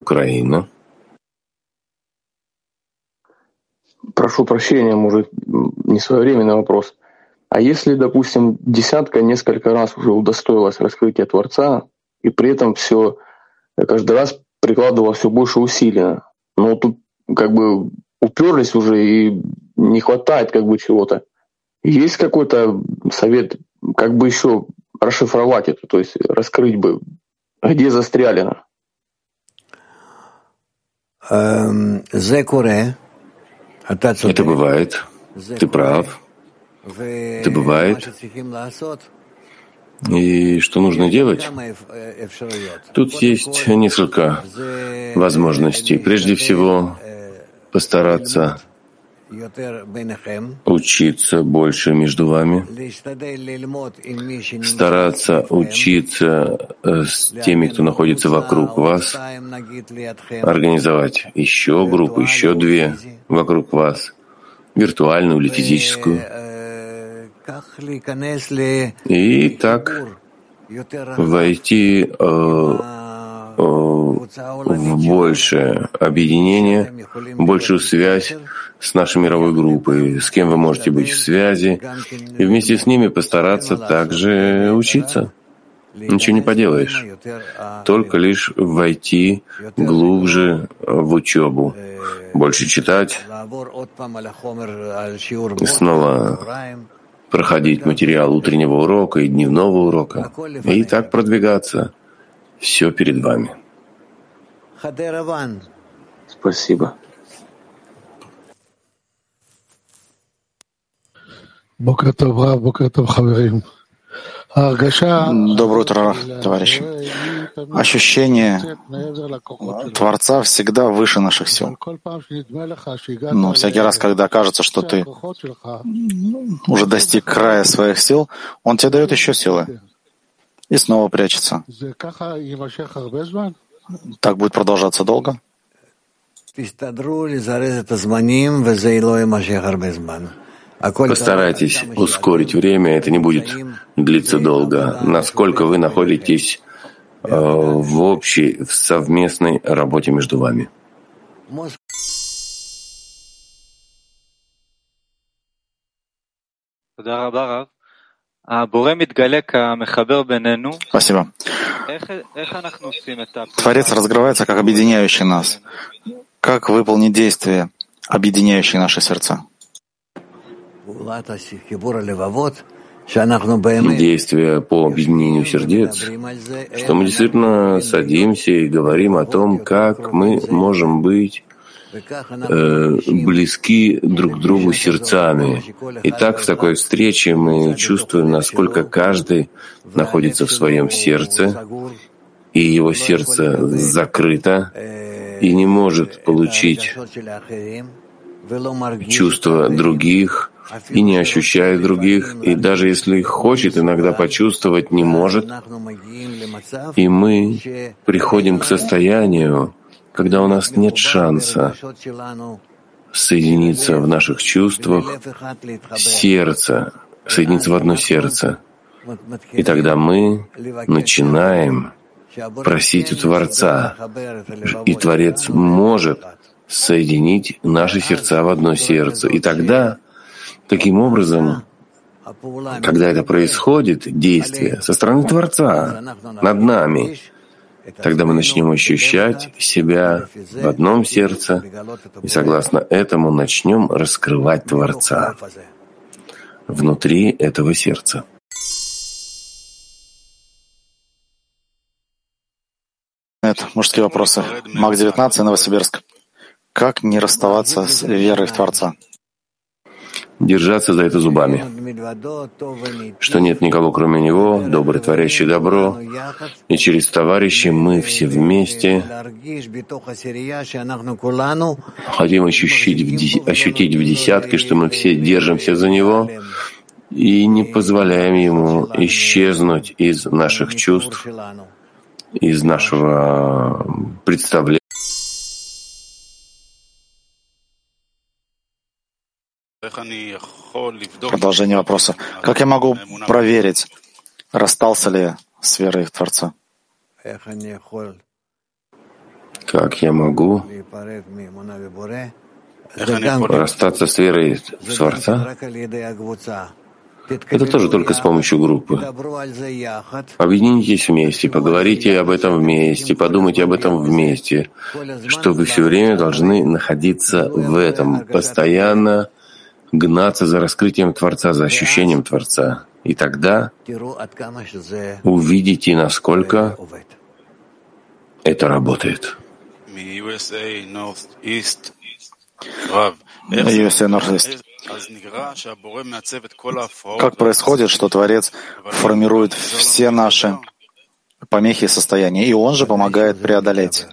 Украина. Прошу прощения, может, не своевременный вопрос. А если, допустим, десятка несколько раз уже удостоилась раскрытия Творца, и при этом все каждый раз прикладывала все больше усилия, но тут как бы уперлись уже и не хватает как бы чего-то. Есть какой-то совет, как бы еще расшифровать это, то есть раскрыть бы, где застряли? Эм, это бывает. Ты прав. Это бывает. И что нужно делать? Тут есть несколько возможностей. Прежде всего, постараться учиться больше между вами, стараться учиться э, с теми, кто находится вокруг вас, организовать еще группу, еще две вокруг вас, виртуальную или физическую. И так войти э, э, в большее объединение, большую связь с нашей мировой группой, с кем вы можете быть в связи, и вместе с ними постараться также учиться. Ничего не поделаешь. Только лишь войти глубже в учебу, больше читать, снова проходить материал утреннего урока и дневного урока, и так продвигаться. Все перед вами. Спасибо. Доброе утро, товарищи. Ощущение Творца всегда выше наших сил. Но всякий раз, когда кажется, что ты уже достиг края своих сил, Он тебе дает еще силы. И снова прячется. Так будет продолжаться долго? Постарайтесь ускорить время, это не будет длиться долго. Насколько вы находитесь э, в общей, в совместной работе между вами. Спасибо. Творец раскрывается как объединяющий нас. Как выполнить действия, объединяющие наши сердца? Действия по объединению сердец, что мы действительно садимся и говорим о том, как мы можем быть э, близки друг к другу сердцами. И так в такой встрече мы чувствуем, насколько каждый находится в своем сердце, и его сердце закрыто и не может получить чувства других, и не ощущает других, и даже если хочет, иногда почувствовать не может. И мы приходим к состоянию, когда у нас нет шанса соединиться в наших чувствах, сердце, соединиться в одно сердце. И тогда мы начинаем просить у Творца, и Творец может соединить наши сердца в одно сердце. И тогда Таким образом, когда это происходит, действие со стороны Творца над нами, тогда мы начнем ощущать себя в одном сердце, и согласно этому начнем раскрывать Творца внутри этого сердца. Это мужские вопросы. МАК-19, Новосибирск. Как не расставаться с верой в Творца? Держаться за это зубами, что нет никого, кроме Него, добрый, творящий добро, и через товарищей мы все вместе хотим ощутить в, ощутить в десятке, что мы все держимся за Него и не позволяем Ему исчезнуть из наших чувств, из нашего представления. Продолжение вопроса. Как я могу проверить, расстался ли я с верой в Творца? Как я могу расстаться с верой в Творца? Это тоже только с помощью группы. Объединитесь вместе, поговорите об этом вместе, подумайте об этом вместе, что вы все время должны находиться в этом, постоянно гнаться за раскрытием Творца, за ощущением Творца. И тогда увидите, насколько это работает. USA Northeast. Как происходит, что Творец формирует все наши помехи и состояния, и Он же помогает преодолеть?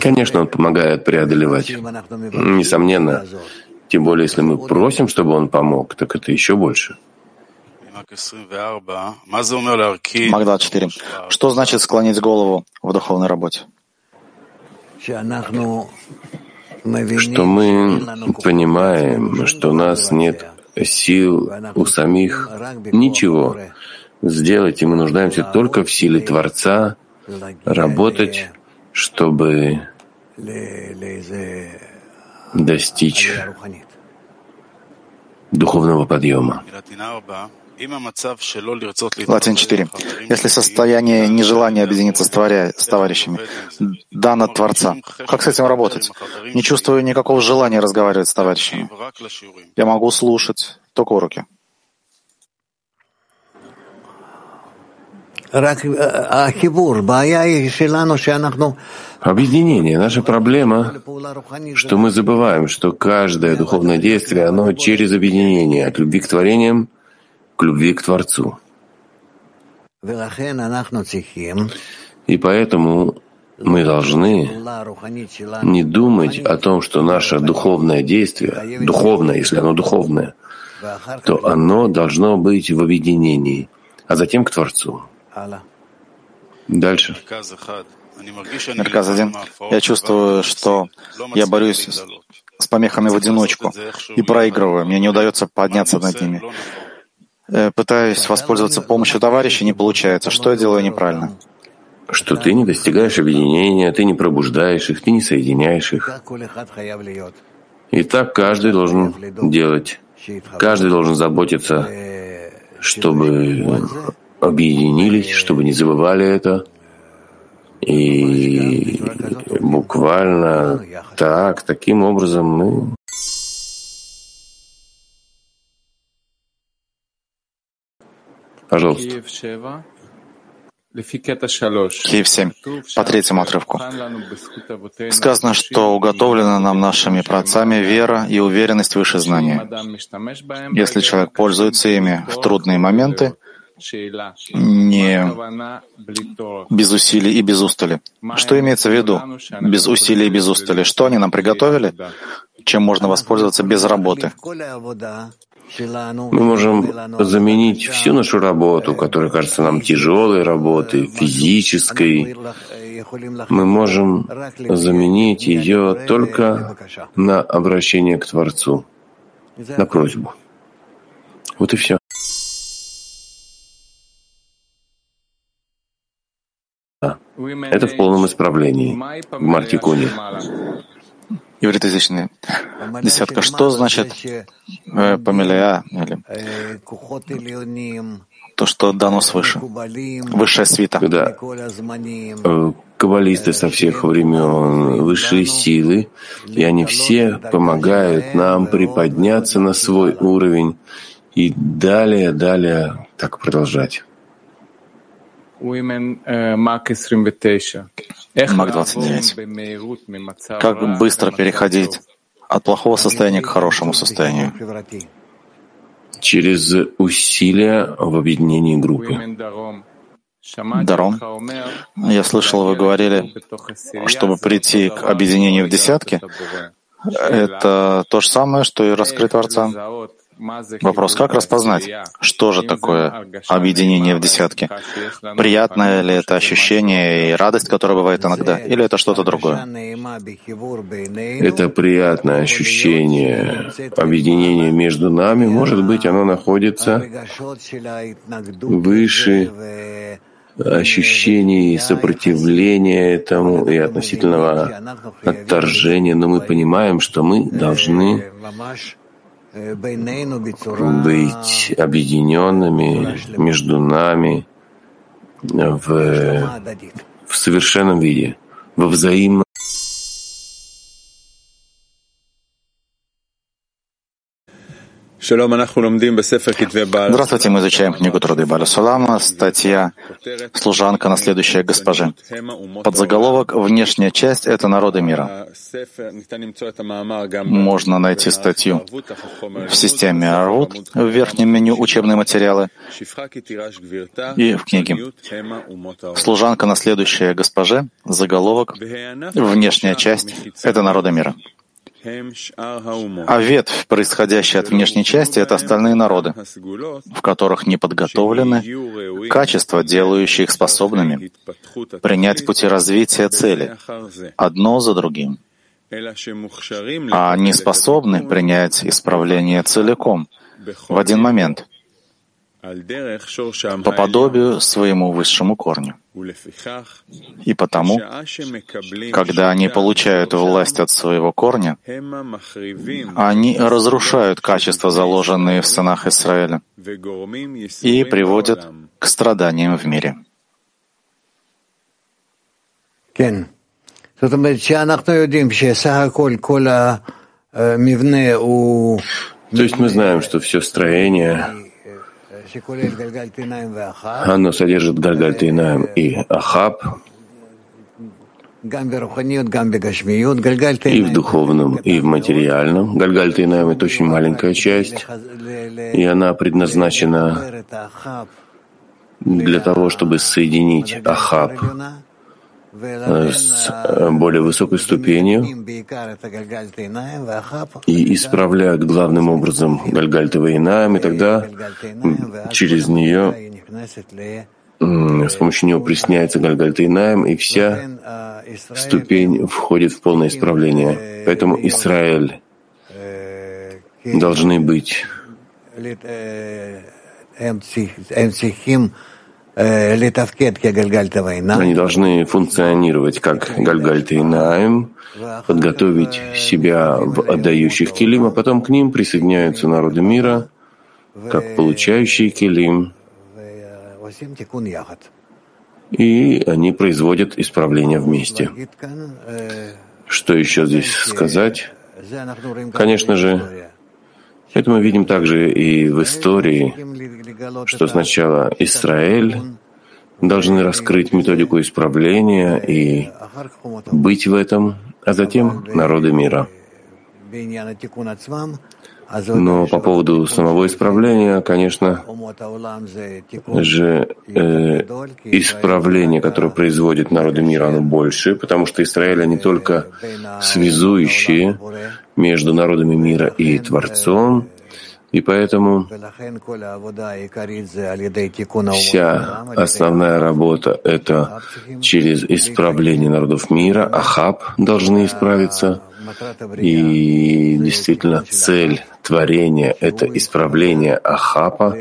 Конечно, Он помогает преодолевать. Несомненно, тем более, если мы просим, чтобы он помог, так это еще больше. Магда 4. Что значит склонить голову в духовной работе? Что мы понимаем, что у нас нет сил у самих ничего сделать, и мы нуждаемся только в силе Творца работать, чтобы достичь духовного подъема. Латин 4. Если состояние нежелания объединиться с, творя, с товарищами дано Творца, как с этим работать? Не чувствую никакого желания разговаривать с товарищами. Я могу слушать только уроки. Объединение. Наша проблема, что мы забываем, что каждое духовное действие, оно через объединение, от любви к творениям к любви к Творцу. И поэтому мы должны не думать о том, что наше духовное действие, духовное, если оно духовное, то оно должно быть в объединении, а затем к Творцу. Дальше. Мерказ один. Я чувствую, что я борюсь с помехами в одиночку и проигрываю. Мне не удается подняться над ними. Э, пытаюсь воспользоваться помощью товарища, не получается. Что я делаю неправильно? Что ты не достигаешь объединения, ты не пробуждаешь их, ты не соединяешь их. И так каждый должен делать. Каждый должен заботиться чтобы объединились, чтобы не забывали это. И буквально так, таким образом мы Пожалуйста. Киев 7, по третьему отрывку. Сказано, что уготовлена нам нашими праотцами вера и уверенность выше знания. Если человек пользуется ими в трудные моменты, не без усилий и без устали. Что имеется в виду? Без усилий и без устали. Что они нам приготовили? Чем можно воспользоваться без работы? Мы можем заменить всю нашу работу, которая кажется нам тяжелой работой, физической. Мы можем заменить ее только на обращение к Творцу, на просьбу. Вот и все. Это в полном исправлении, в Мартикуне. Ивритоязычная десятка. Что значит э, помилия или то, что дано свыше, высшая свита? Когда э, каббалисты со всех времен, высшие силы, и они все помогают нам приподняться на свой уровень и далее, далее так продолжать. Мак 29. Как быстро переходить от плохого состояния к хорошему состоянию? Через усилия в объединении группы. Даром. Я слышал, вы говорили, чтобы прийти к объединению в десятке, это то же самое, что и раскрыть Творца. Вопрос, как распознать, что же такое объединение в десятке? Приятное ли это ощущение и радость, которая бывает иногда, или это что-то другое? Это приятное ощущение объединения между нами. Может быть, оно находится выше ощущений сопротивления этому и относительного отторжения, но мы понимаем, что мы должны быть объединенными между нами в, в совершенном виде, во взаимном Здравствуйте, мы изучаем книгу Труды Баля Сулама, статья «Служанка, наследующая госпожи». Под заголовок «Внешняя часть — это народы мира». Можно найти статью в системе Арвуд в верхнем меню «Учебные материалы» и в книге «Служанка, наследующая госпоже», заголовок «Внешняя часть — это народы мира». А ветвь, происходящая от внешней части, — это остальные народы, в которых не подготовлены качества, делающие их способными принять пути развития цели, одно за другим. А они способны принять исправление целиком, в один момент, по подобию своему высшему корню. И потому, когда они получают власть от своего корня, они разрушают качества, заложенные в сынах Израиля, и приводят к страданиям в мире. То есть мы знаем, что все строение оно содержит Гальгальтейнаем и Ахаб, и в духовном, и в материальном. Гальгальтейнаем — это очень маленькая часть, и она предназначена для того, чтобы соединить Ахаб с э, более высокой ступенью и исправляют главным образом Гальгальтова и Наем, и тогда через нее с помощью него присняется Гальгальта Инаем, и вся ступень входит в полное исправление. Поэтому Израиль должны быть Они должны функционировать как Гальгальта и Наим, подготовить себя в отдающих килим, а потом к ним присоединяются народы мира, как получающие келим, и они производят исправление вместе. Что еще здесь сказать? Конечно же, это мы видим также и в истории, что сначала Израиль должны раскрыть методику исправления и быть в этом, а затем народы мира. Но по поводу самого исправления, конечно же, э, исправление, которое производит народы мира, оно больше, потому что Израиль, они только связующие между народами мира и Творцом, и поэтому вся основная работа — это через исправление народов мира, Ахаб должны исправиться, и действительно цель творения — это исправление Ахапа,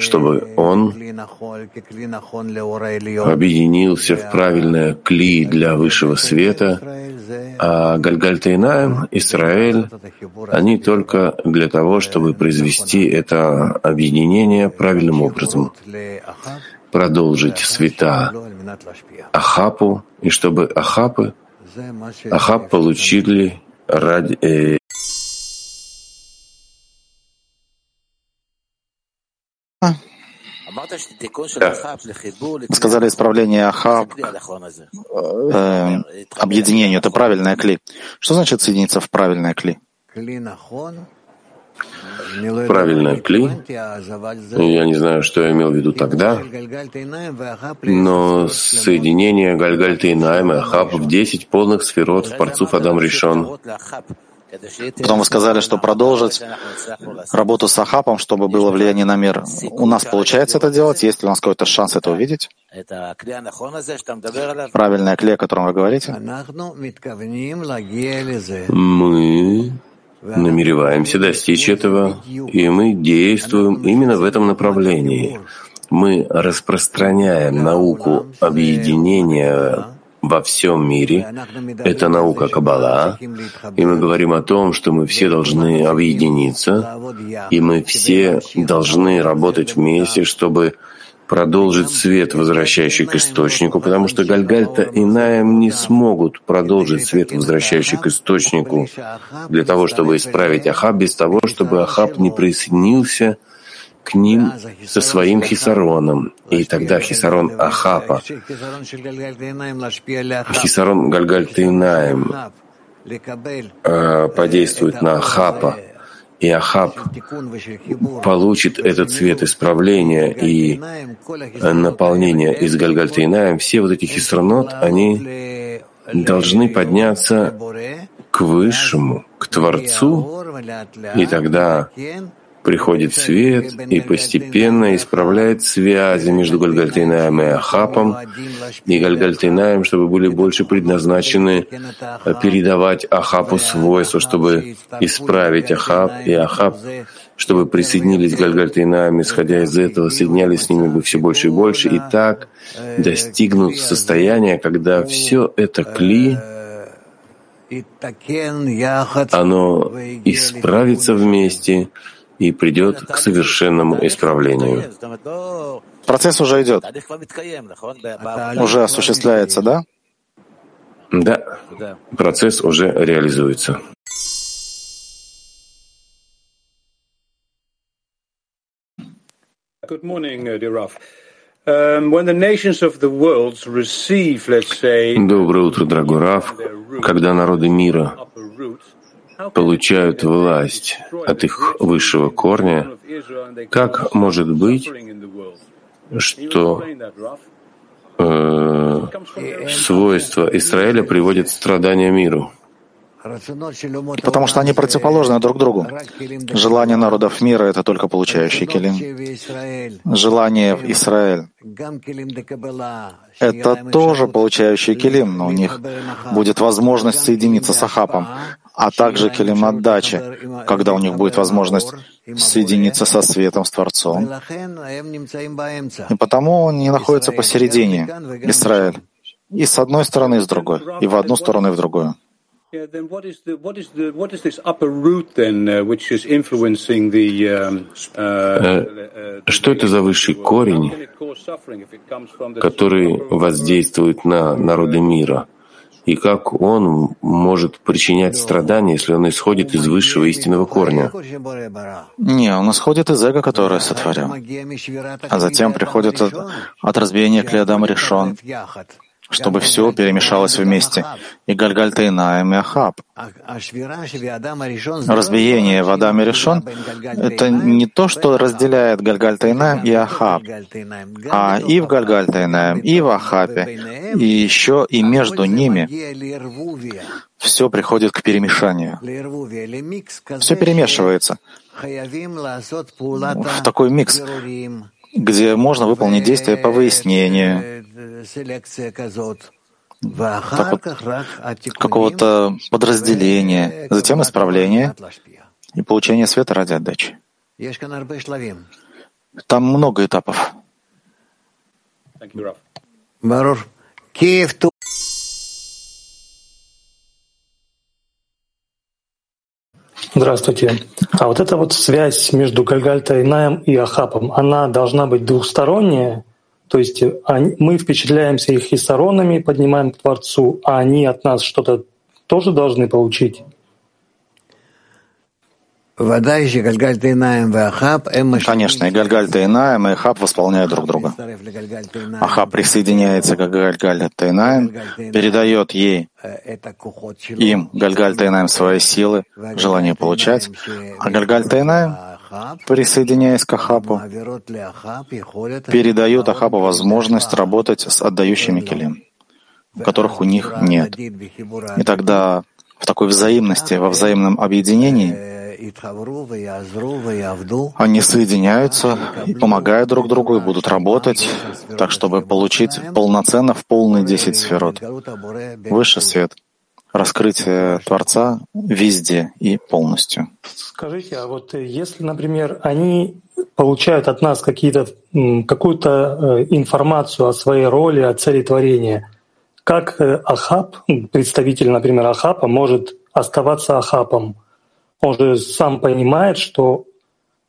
чтобы он объединился в правильное кли для высшего света, а Гальгальтайнаем, Израиль, они только для того, чтобы произвести это объединение правильным образом, продолжить света Ахапу, и чтобы Ахапы, Ахап получили ради, э, Сказали исправление Ахаб э, объединению. Это правильное кли. Что значит соединиться в правильное кли? Правильное кли. Я не знаю, что я имел в виду тогда, но соединение Гальгальта и Найма Ахаб в 10 полных сферот в парцуф Адам решен. Потом вы сказали, что продолжить работу с Ахапом, чтобы было влияние на мир. У нас получается это делать? Есть ли у нас какой-то шанс это увидеть? Правильное клей, о котором вы говорите? Мы намереваемся достичь этого, и мы действуем именно в этом направлении. Мы распространяем науку объединения во всем мире. Это наука Каббала. И мы говорим о том, что мы все должны объединиться, и мы все должны работать вместе, чтобы продолжить свет, возвращающий к источнику, потому что Гальгальта и Наем не смогут продолжить свет, возвращающий к источнику, для того, чтобы исправить Ахаб, без того, чтобы Ахаб не присоединился к ним со своим хисароном. И тогда хисарон Ахапа, хисарон Гальгальтейнаем э, подействует на Ахапа, и Ахаб получит этот цвет исправления и наполнения из Гальгальтейнаем, все вот эти хисранот, они должны подняться к Высшему, к Творцу, и тогда приходит свет и постепенно исправляет связи между Гальгальтейнаем и Ахапом, и Гальгальтейнаем, чтобы были больше предназначены передавать Ахапу свойства, чтобы исправить Ахап и Ахап, чтобы присоединились к Гальгальтейнаем, исходя из этого, соединялись с ними бы все больше и больше, и так достигнут состояния, когда все это кли, оно исправится вместе, и придет к совершенному исправлению. Процесс уже идет. Уже осуществляется, да? Да, процесс уже реализуется. Good morning, dear Raf. Um, Доброе утро, дорогой Раф. Когда народы мира получают власть от их высшего корня, как может быть, что э, свойства Израиля приводят страдания миру? Потому что они противоположны друг другу. Желание народов мира — это только получающий келим. Желание в Израиль — это тоже получающий келим, но у них будет возможность соединиться с Ахапом, а также келим отдачи, когда у них будет возможность соединиться со светом, с Творцом. И потому они находятся посередине, Израиль, и с одной стороны, и с другой, и в одну сторону, и в другую. Uh? Um, uh, Что это за высший корень, который воздействует на народы мира? И как он может причинять страдания, если он исходит из высшего истинного корня? Не, он исходит из эго, которое сотворил. А затем приходит от, от разбиения Клеодама решен чтобы все перемешалось вместе, и Гальгальта Инаем, и Ахаб. Разбиение в Адаме решен — это не то, что разделяет Гальгальта Инаем и Ахаб, а и в Гальгальта Инаем, и в Ахабе, и еще и между ними все приходит к перемешанию. Все перемешивается в такой микс, где можно выполнить действия по выяснению, вот, какого-то подразделения, затем исправление и получение света ради отдачи. Там много этапов. Здравствуйте. А вот эта вот связь между Гальгальта Инаем и Ахапом, она должна быть двухсторонняя? То есть мы впечатляемся их и сторонами, поднимаем к Творцу, а они от нас что-то тоже должны получить? Конечно, и Гальгальта Инаем и Ахаб восполняют друг друга. Ахаб присоединяется к Гальгальта Инаем, передает ей, им, Гальгальта Инаем, свои силы, желание получать, а Гальгальта Инаем, присоединяясь к Ахапу, передает Ахапу возможность работать с отдающими келем, которых у них нет. И тогда в такой взаимности, во взаимном объединении они соединяются помогают друг другу и будут работать так, чтобы получить полноценно в полный десять сферот. Высший свет, раскрытие Творца везде и полностью. Скажите, а вот если, например, они получают от нас какие-то, какую-то э, информацию о своей роли, о цели творения, как э, Ахаб, представитель, например, Ахапа, может оставаться Ахапом? Он же сам понимает, что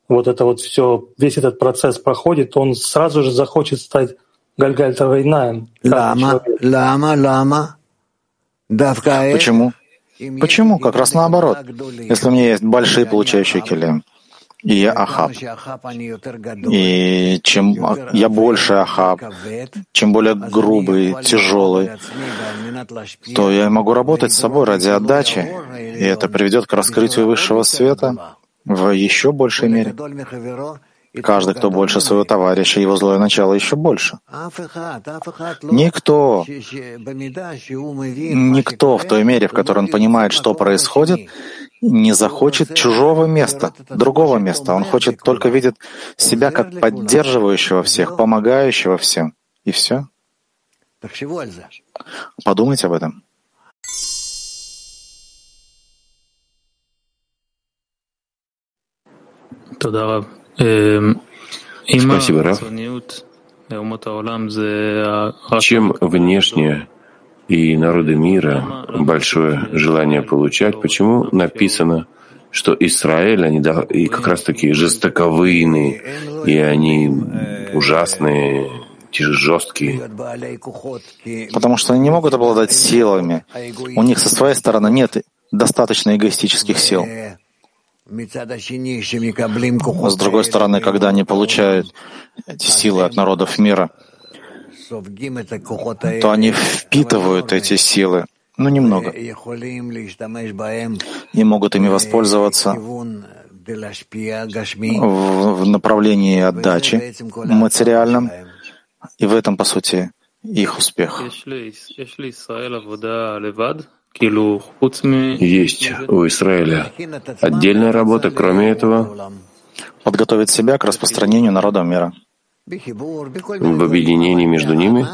вот это вот все, весь этот процесс проходит, он сразу же захочет стать Гальгальта Вайнаем. Лама, лама, лама. Почему? Почему? Как раз наоборот. Если у меня есть большие получающие келем, и я Ахаб. И чем я больше Ахаб, чем более грубый, тяжелый, то я могу работать с собой ради отдачи, и это приведет к раскрытию высшего света в еще большей мере. Каждый, кто больше своего товарища, его злое начало еще больше. Никто, никто в той мере, в которой он понимает, что происходит, не захочет чужого места, другого места. Он хочет только видеть себя как поддерживающего всех, помогающего всем. И все. Подумайте об этом. Спасибо, Раф. Чем внешне и народы мира большое желание получать, почему написано, что Израиль, они да, и как раз такие жестоковыйные, и они ужасные, жесткие. Потому что они не могут обладать силами. У них со своей стороны нет достаточно эгоистических сил. С другой стороны, когда они получают эти силы от народов мира, то они впитывают эти силы, ну немного, и могут ими воспользоваться в направлении отдачи материальном, и в этом, по сути, их успех. Есть у Израиля отдельная работа, кроме этого, подготовить себя к распространению народа мира. В объединении между ними?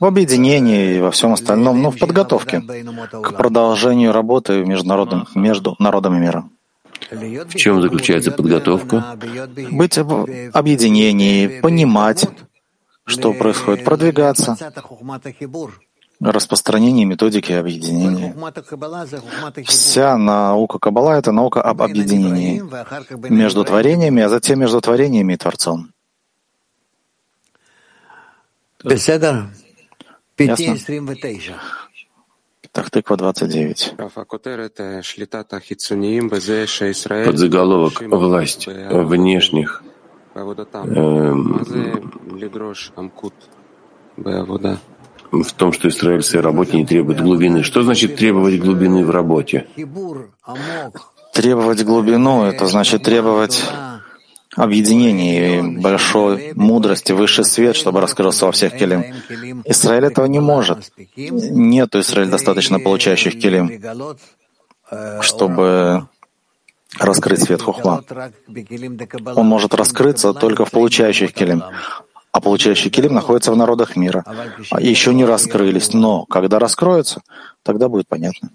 В объединении и во всем остальном, но в подготовке к продолжению работы между, народом, между народами мира. В чем заключается подготовка? Быть в объединении, понимать, что происходит, продвигаться распространение методики объединения. Вся наука Каббала — это наука об объединении между творениями, а затем между творениями и Творцом. Ясно? Тахтыква 29. Подзаголовок «Власть внешних э, в том, что Израиль в своей работе не требует глубины. Что значит требовать глубины в работе? Требовать глубину — это значит требовать объединения и большой мудрости, высший свет, чтобы раскрылся во всех келим. Израиль этого не может. Нет у Израиля достаточно получающих келим, чтобы раскрыть свет хухма. Он может раскрыться только в получающих келим а получающий килим находится в народах мира. А еще не раскрылись, но когда раскроются, тогда будет понятно.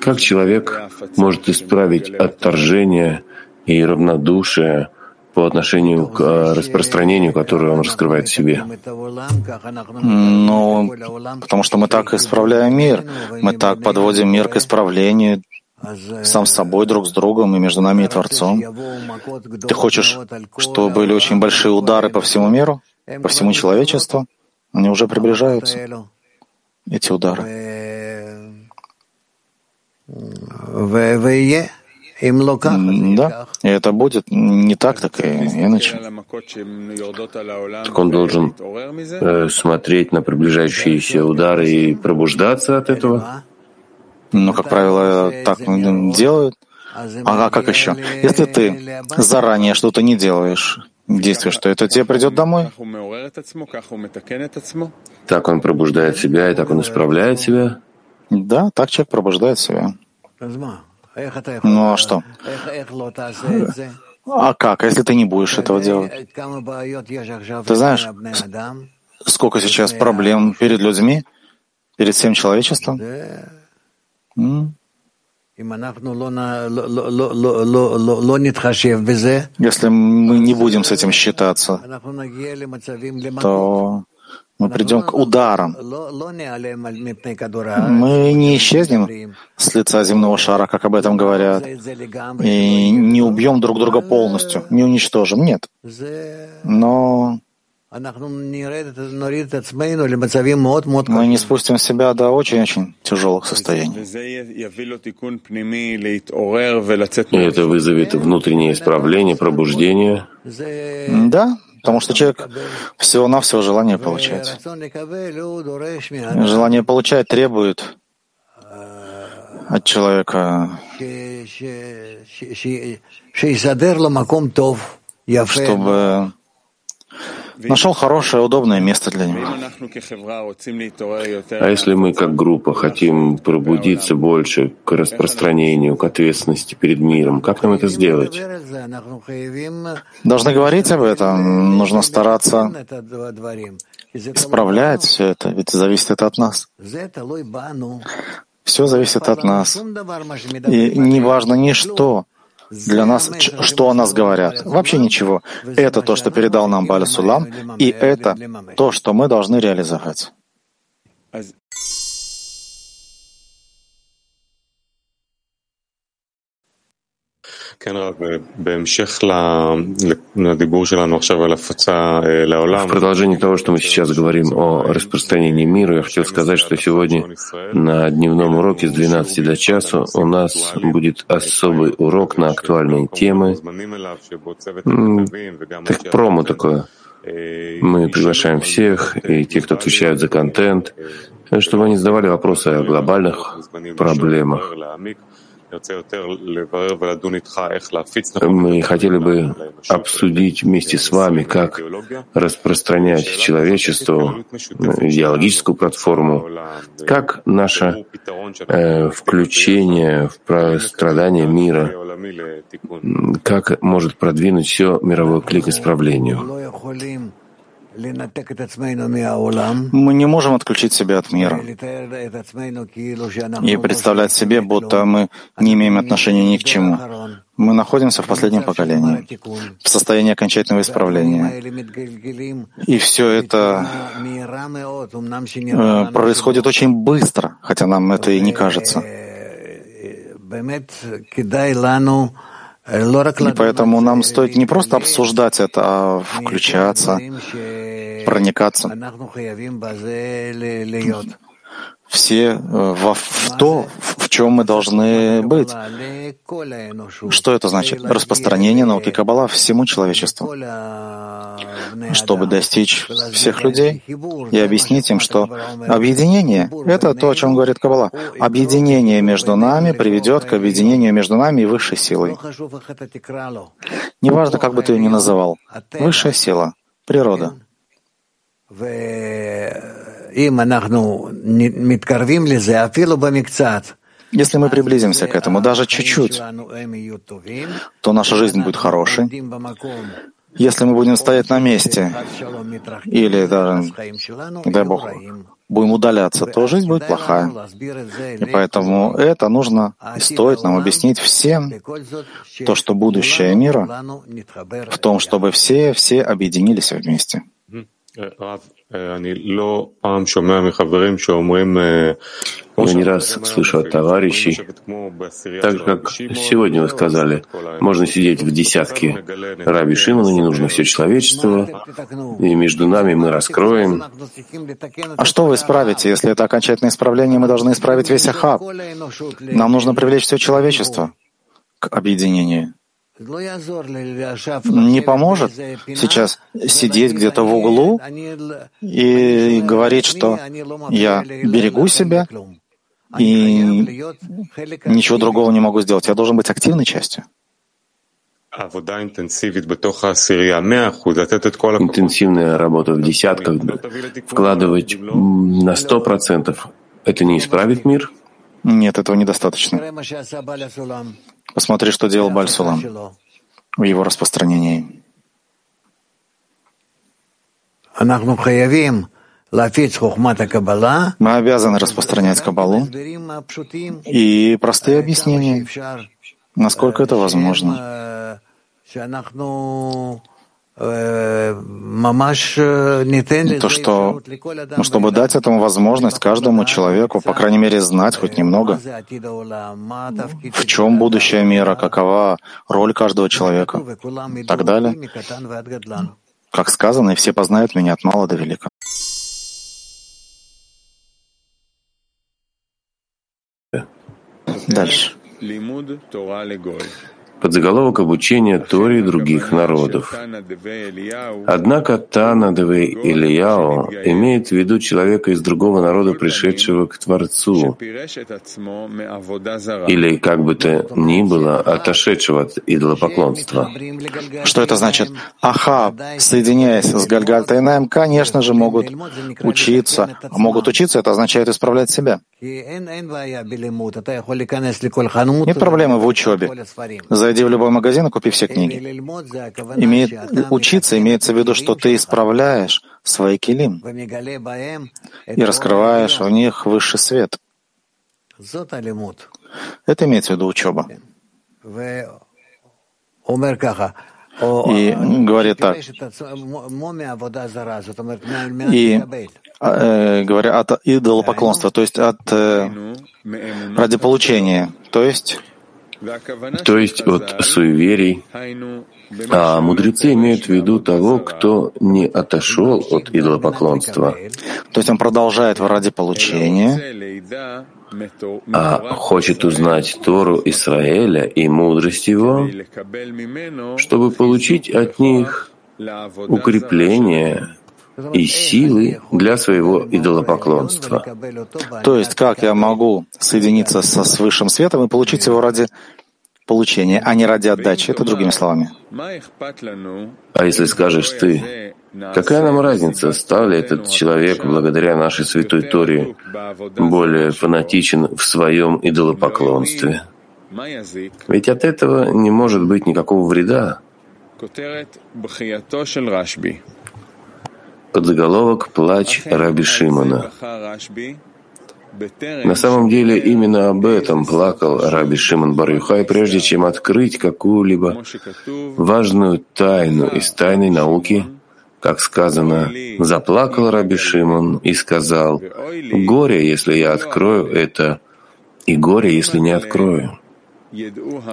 Как человек может исправить отторжение и равнодушие по отношению к э, распространению, которое он раскрывает в себе? Ну, потому что мы так исправляем мир. Мы так подводим мир к исправлению сам с собой, друг с другом и между нами и Творцом. Ты хочешь, чтобы были очень большие удары по всему миру, по всему человечеству? Они уже приближаются, эти удары. Да, и это будет не так, так и иначе. Так он должен э, смотреть на приближающиеся удары и пробуждаться от этого? Ну, как правило, так делают. А как еще? Если ты заранее что-то не делаешь, действуешь, то это тебе придет домой. Так он пробуждает себя, и так он исправляет себя? Да, так человек пробуждает себя. Ну а что? А как, если ты не будешь этого делать? Ты знаешь, сколько сейчас проблем перед людьми, перед всем человечеством? Если мы не будем с этим считаться, то мы придем к ударам. Мы не исчезнем с лица земного шара, как об этом говорят, и не убьем друг друга полностью, не уничтожим, нет. Но мы не спустим себя до очень-очень тяжелых состояний. И это вызовет внутреннее исправление, пробуждение. Да, Потому что человек всего-навсего желание получать. Желание получать требует от человека, чтобы нашел хорошее, удобное место для него. А если мы как группа хотим пробудиться больше к распространению, к ответственности перед миром, как нам это сделать? Должны говорить об этом, нужно стараться исправлять все это, ведь зависит это от нас. Все зависит от нас. И не важно ничто, для нас, что о нас говорят? Вообще ничего. Это то, что передал нам Баля Сулам, и это то, что мы должны реализовать. В продолжении того, что мы сейчас говорим о распространении мира, я хотел сказать, что сегодня на дневном уроке с 12 до часу у нас будет особый урок на актуальные темы. Так промо такое. Мы приглашаем всех, и тех, кто отвечает за контент, чтобы они задавали вопросы о глобальных проблемах. Мы хотели бы обсудить вместе с вами, как распространять человечеству идеологическую платформу, как наше э, включение в страдания мира, как может продвинуть все мировой клик исправлению. Мы не можем отключить себя от мира. и представлять себе, будто мы не имеем отношения ни к чему. Мы находимся в последнем поколении, в состоянии окончательного исправления. И все это э, происходит очень быстро, хотя нам это и не кажется. И поэтому нам стоит не просто обсуждать это, а включаться, проникаться все э, во, в то, в чем мы должны быть. Что это значит? Распространение науки Каббала всему человечеству, чтобы достичь всех людей и объяснить им, что объединение — это то, о чем говорит Каббала. Объединение между нами приведет к объединению между нами и высшей силой. Неважно, как бы ты ее ни называл. Высшая сила, природа. Если мы приблизимся к этому даже чуть-чуть, то наша жизнь будет хорошей. Если мы будем стоять на месте или даже, дай Бог, будем удаляться, то жизнь будет плохая. И поэтому это нужно и стоит нам объяснить всем, то, что будущее мира в том, чтобы все, все объединились вместе. Я не раз слышу от товарищей, так же, как сегодня вы сказали, можно сидеть в десятке. Раби Шимона, не нужно все человечество, и между нами мы раскроем. А что вы исправите, если это окончательное исправление, мы должны исправить весь Ахаб? Нам нужно привлечь все человечество к объединению не поможет сейчас сидеть где-то в углу и говорить, что я берегу себя и ничего другого не могу сделать. Я должен быть активной частью. Интенсивная работа в десятках, вкладывать на сто процентов, это не исправит мир? Нет, этого недостаточно. Посмотри, что делал Бальсулам в его распространении. Мы обязаны распространять Кабалу и простые объяснения, насколько это возможно. Э, то, что, ну, чтобы дать этому возможность каждому человеку, по крайней мере, знать хоть немного, в чем будущее мира, какова роль каждого человека? и так далее. Как сказано, и все познают меня от мала до велика. Дальше подзаголовок обучения Тори других народов. Однако Тана Девей Ильяо имеет в виду человека из другого народа, пришедшего к Творцу, или, как бы то ни было, отошедшего от идолопоклонства. Что это значит? Аха, соединяясь с Гальгальтайнаем, конечно же, могут учиться. Могут учиться, это означает исправлять себя. Нет проблемы в учебе. Зайди в любой магазин и купи все книги. Имеет, учиться имеется в виду, что ты исправляешь свои килим и раскрываешь в них высший свет. Это имеется в виду учеба. И говорит так. И э, говоря от идолопоклонства, то есть от э, ради получения, то есть то есть от суеверий. А мудрецы имеют в виду того, кто не отошел от идолопоклонства. То есть он продолжает ради получения, а хочет узнать Тору Израиля и мудрость его, чтобы получить от них укрепление и силы для своего идолопоклонства. То есть как я могу соединиться со, с высшим светом и получить его ради получения, а не ради отдачи? Это другими словами. А если скажешь ты, какая нам разница, стал ли этот человек благодаря нашей святой Торе более фанатичен в своем идолопоклонстве? Ведь от этого не может быть никакого вреда. Подзаголовок «Плач Раби Шимона». На самом деле именно об этом плакал Раби Шимон Барюхай, прежде чем открыть какую-либо важную тайну из тайной науки, как сказано, заплакал Раби Шимон и сказал, «Горе, если я открою это, и горе, если не открою.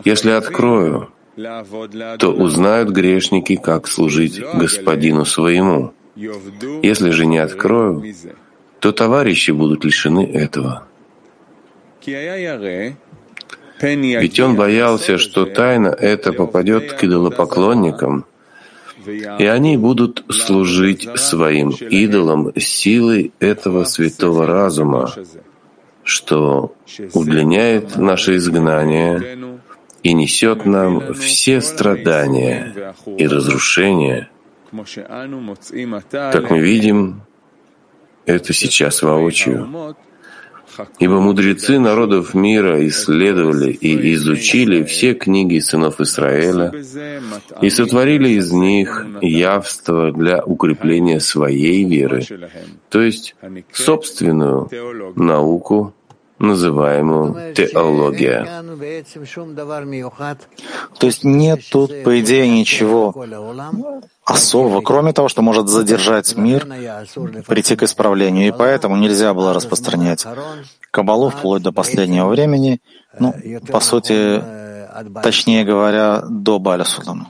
Если открою, то узнают грешники, как служить господину своему. Если же не открою, то товарищи будут лишены этого. Ведь он боялся, что тайна эта попадет к идолопоклонникам, и они будут служить своим идолам силой этого святого разума, что удлиняет наше изгнание и несет нам все страдания и разрушения, как мы видим, это сейчас воочию. Ибо мудрецы народов мира исследовали и изучили все книги сынов Израиля и сотворили из них явство для укрепления своей веры, то есть собственную науку, называемую теология. То есть нет тут, по идее, ничего особого, кроме того, что может задержать мир, прийти к исправлению. И поэтому нельзя было распространять Кабалу вплоть до последнего времени, ну, по сути, точнее говоря, до Баля Сулама.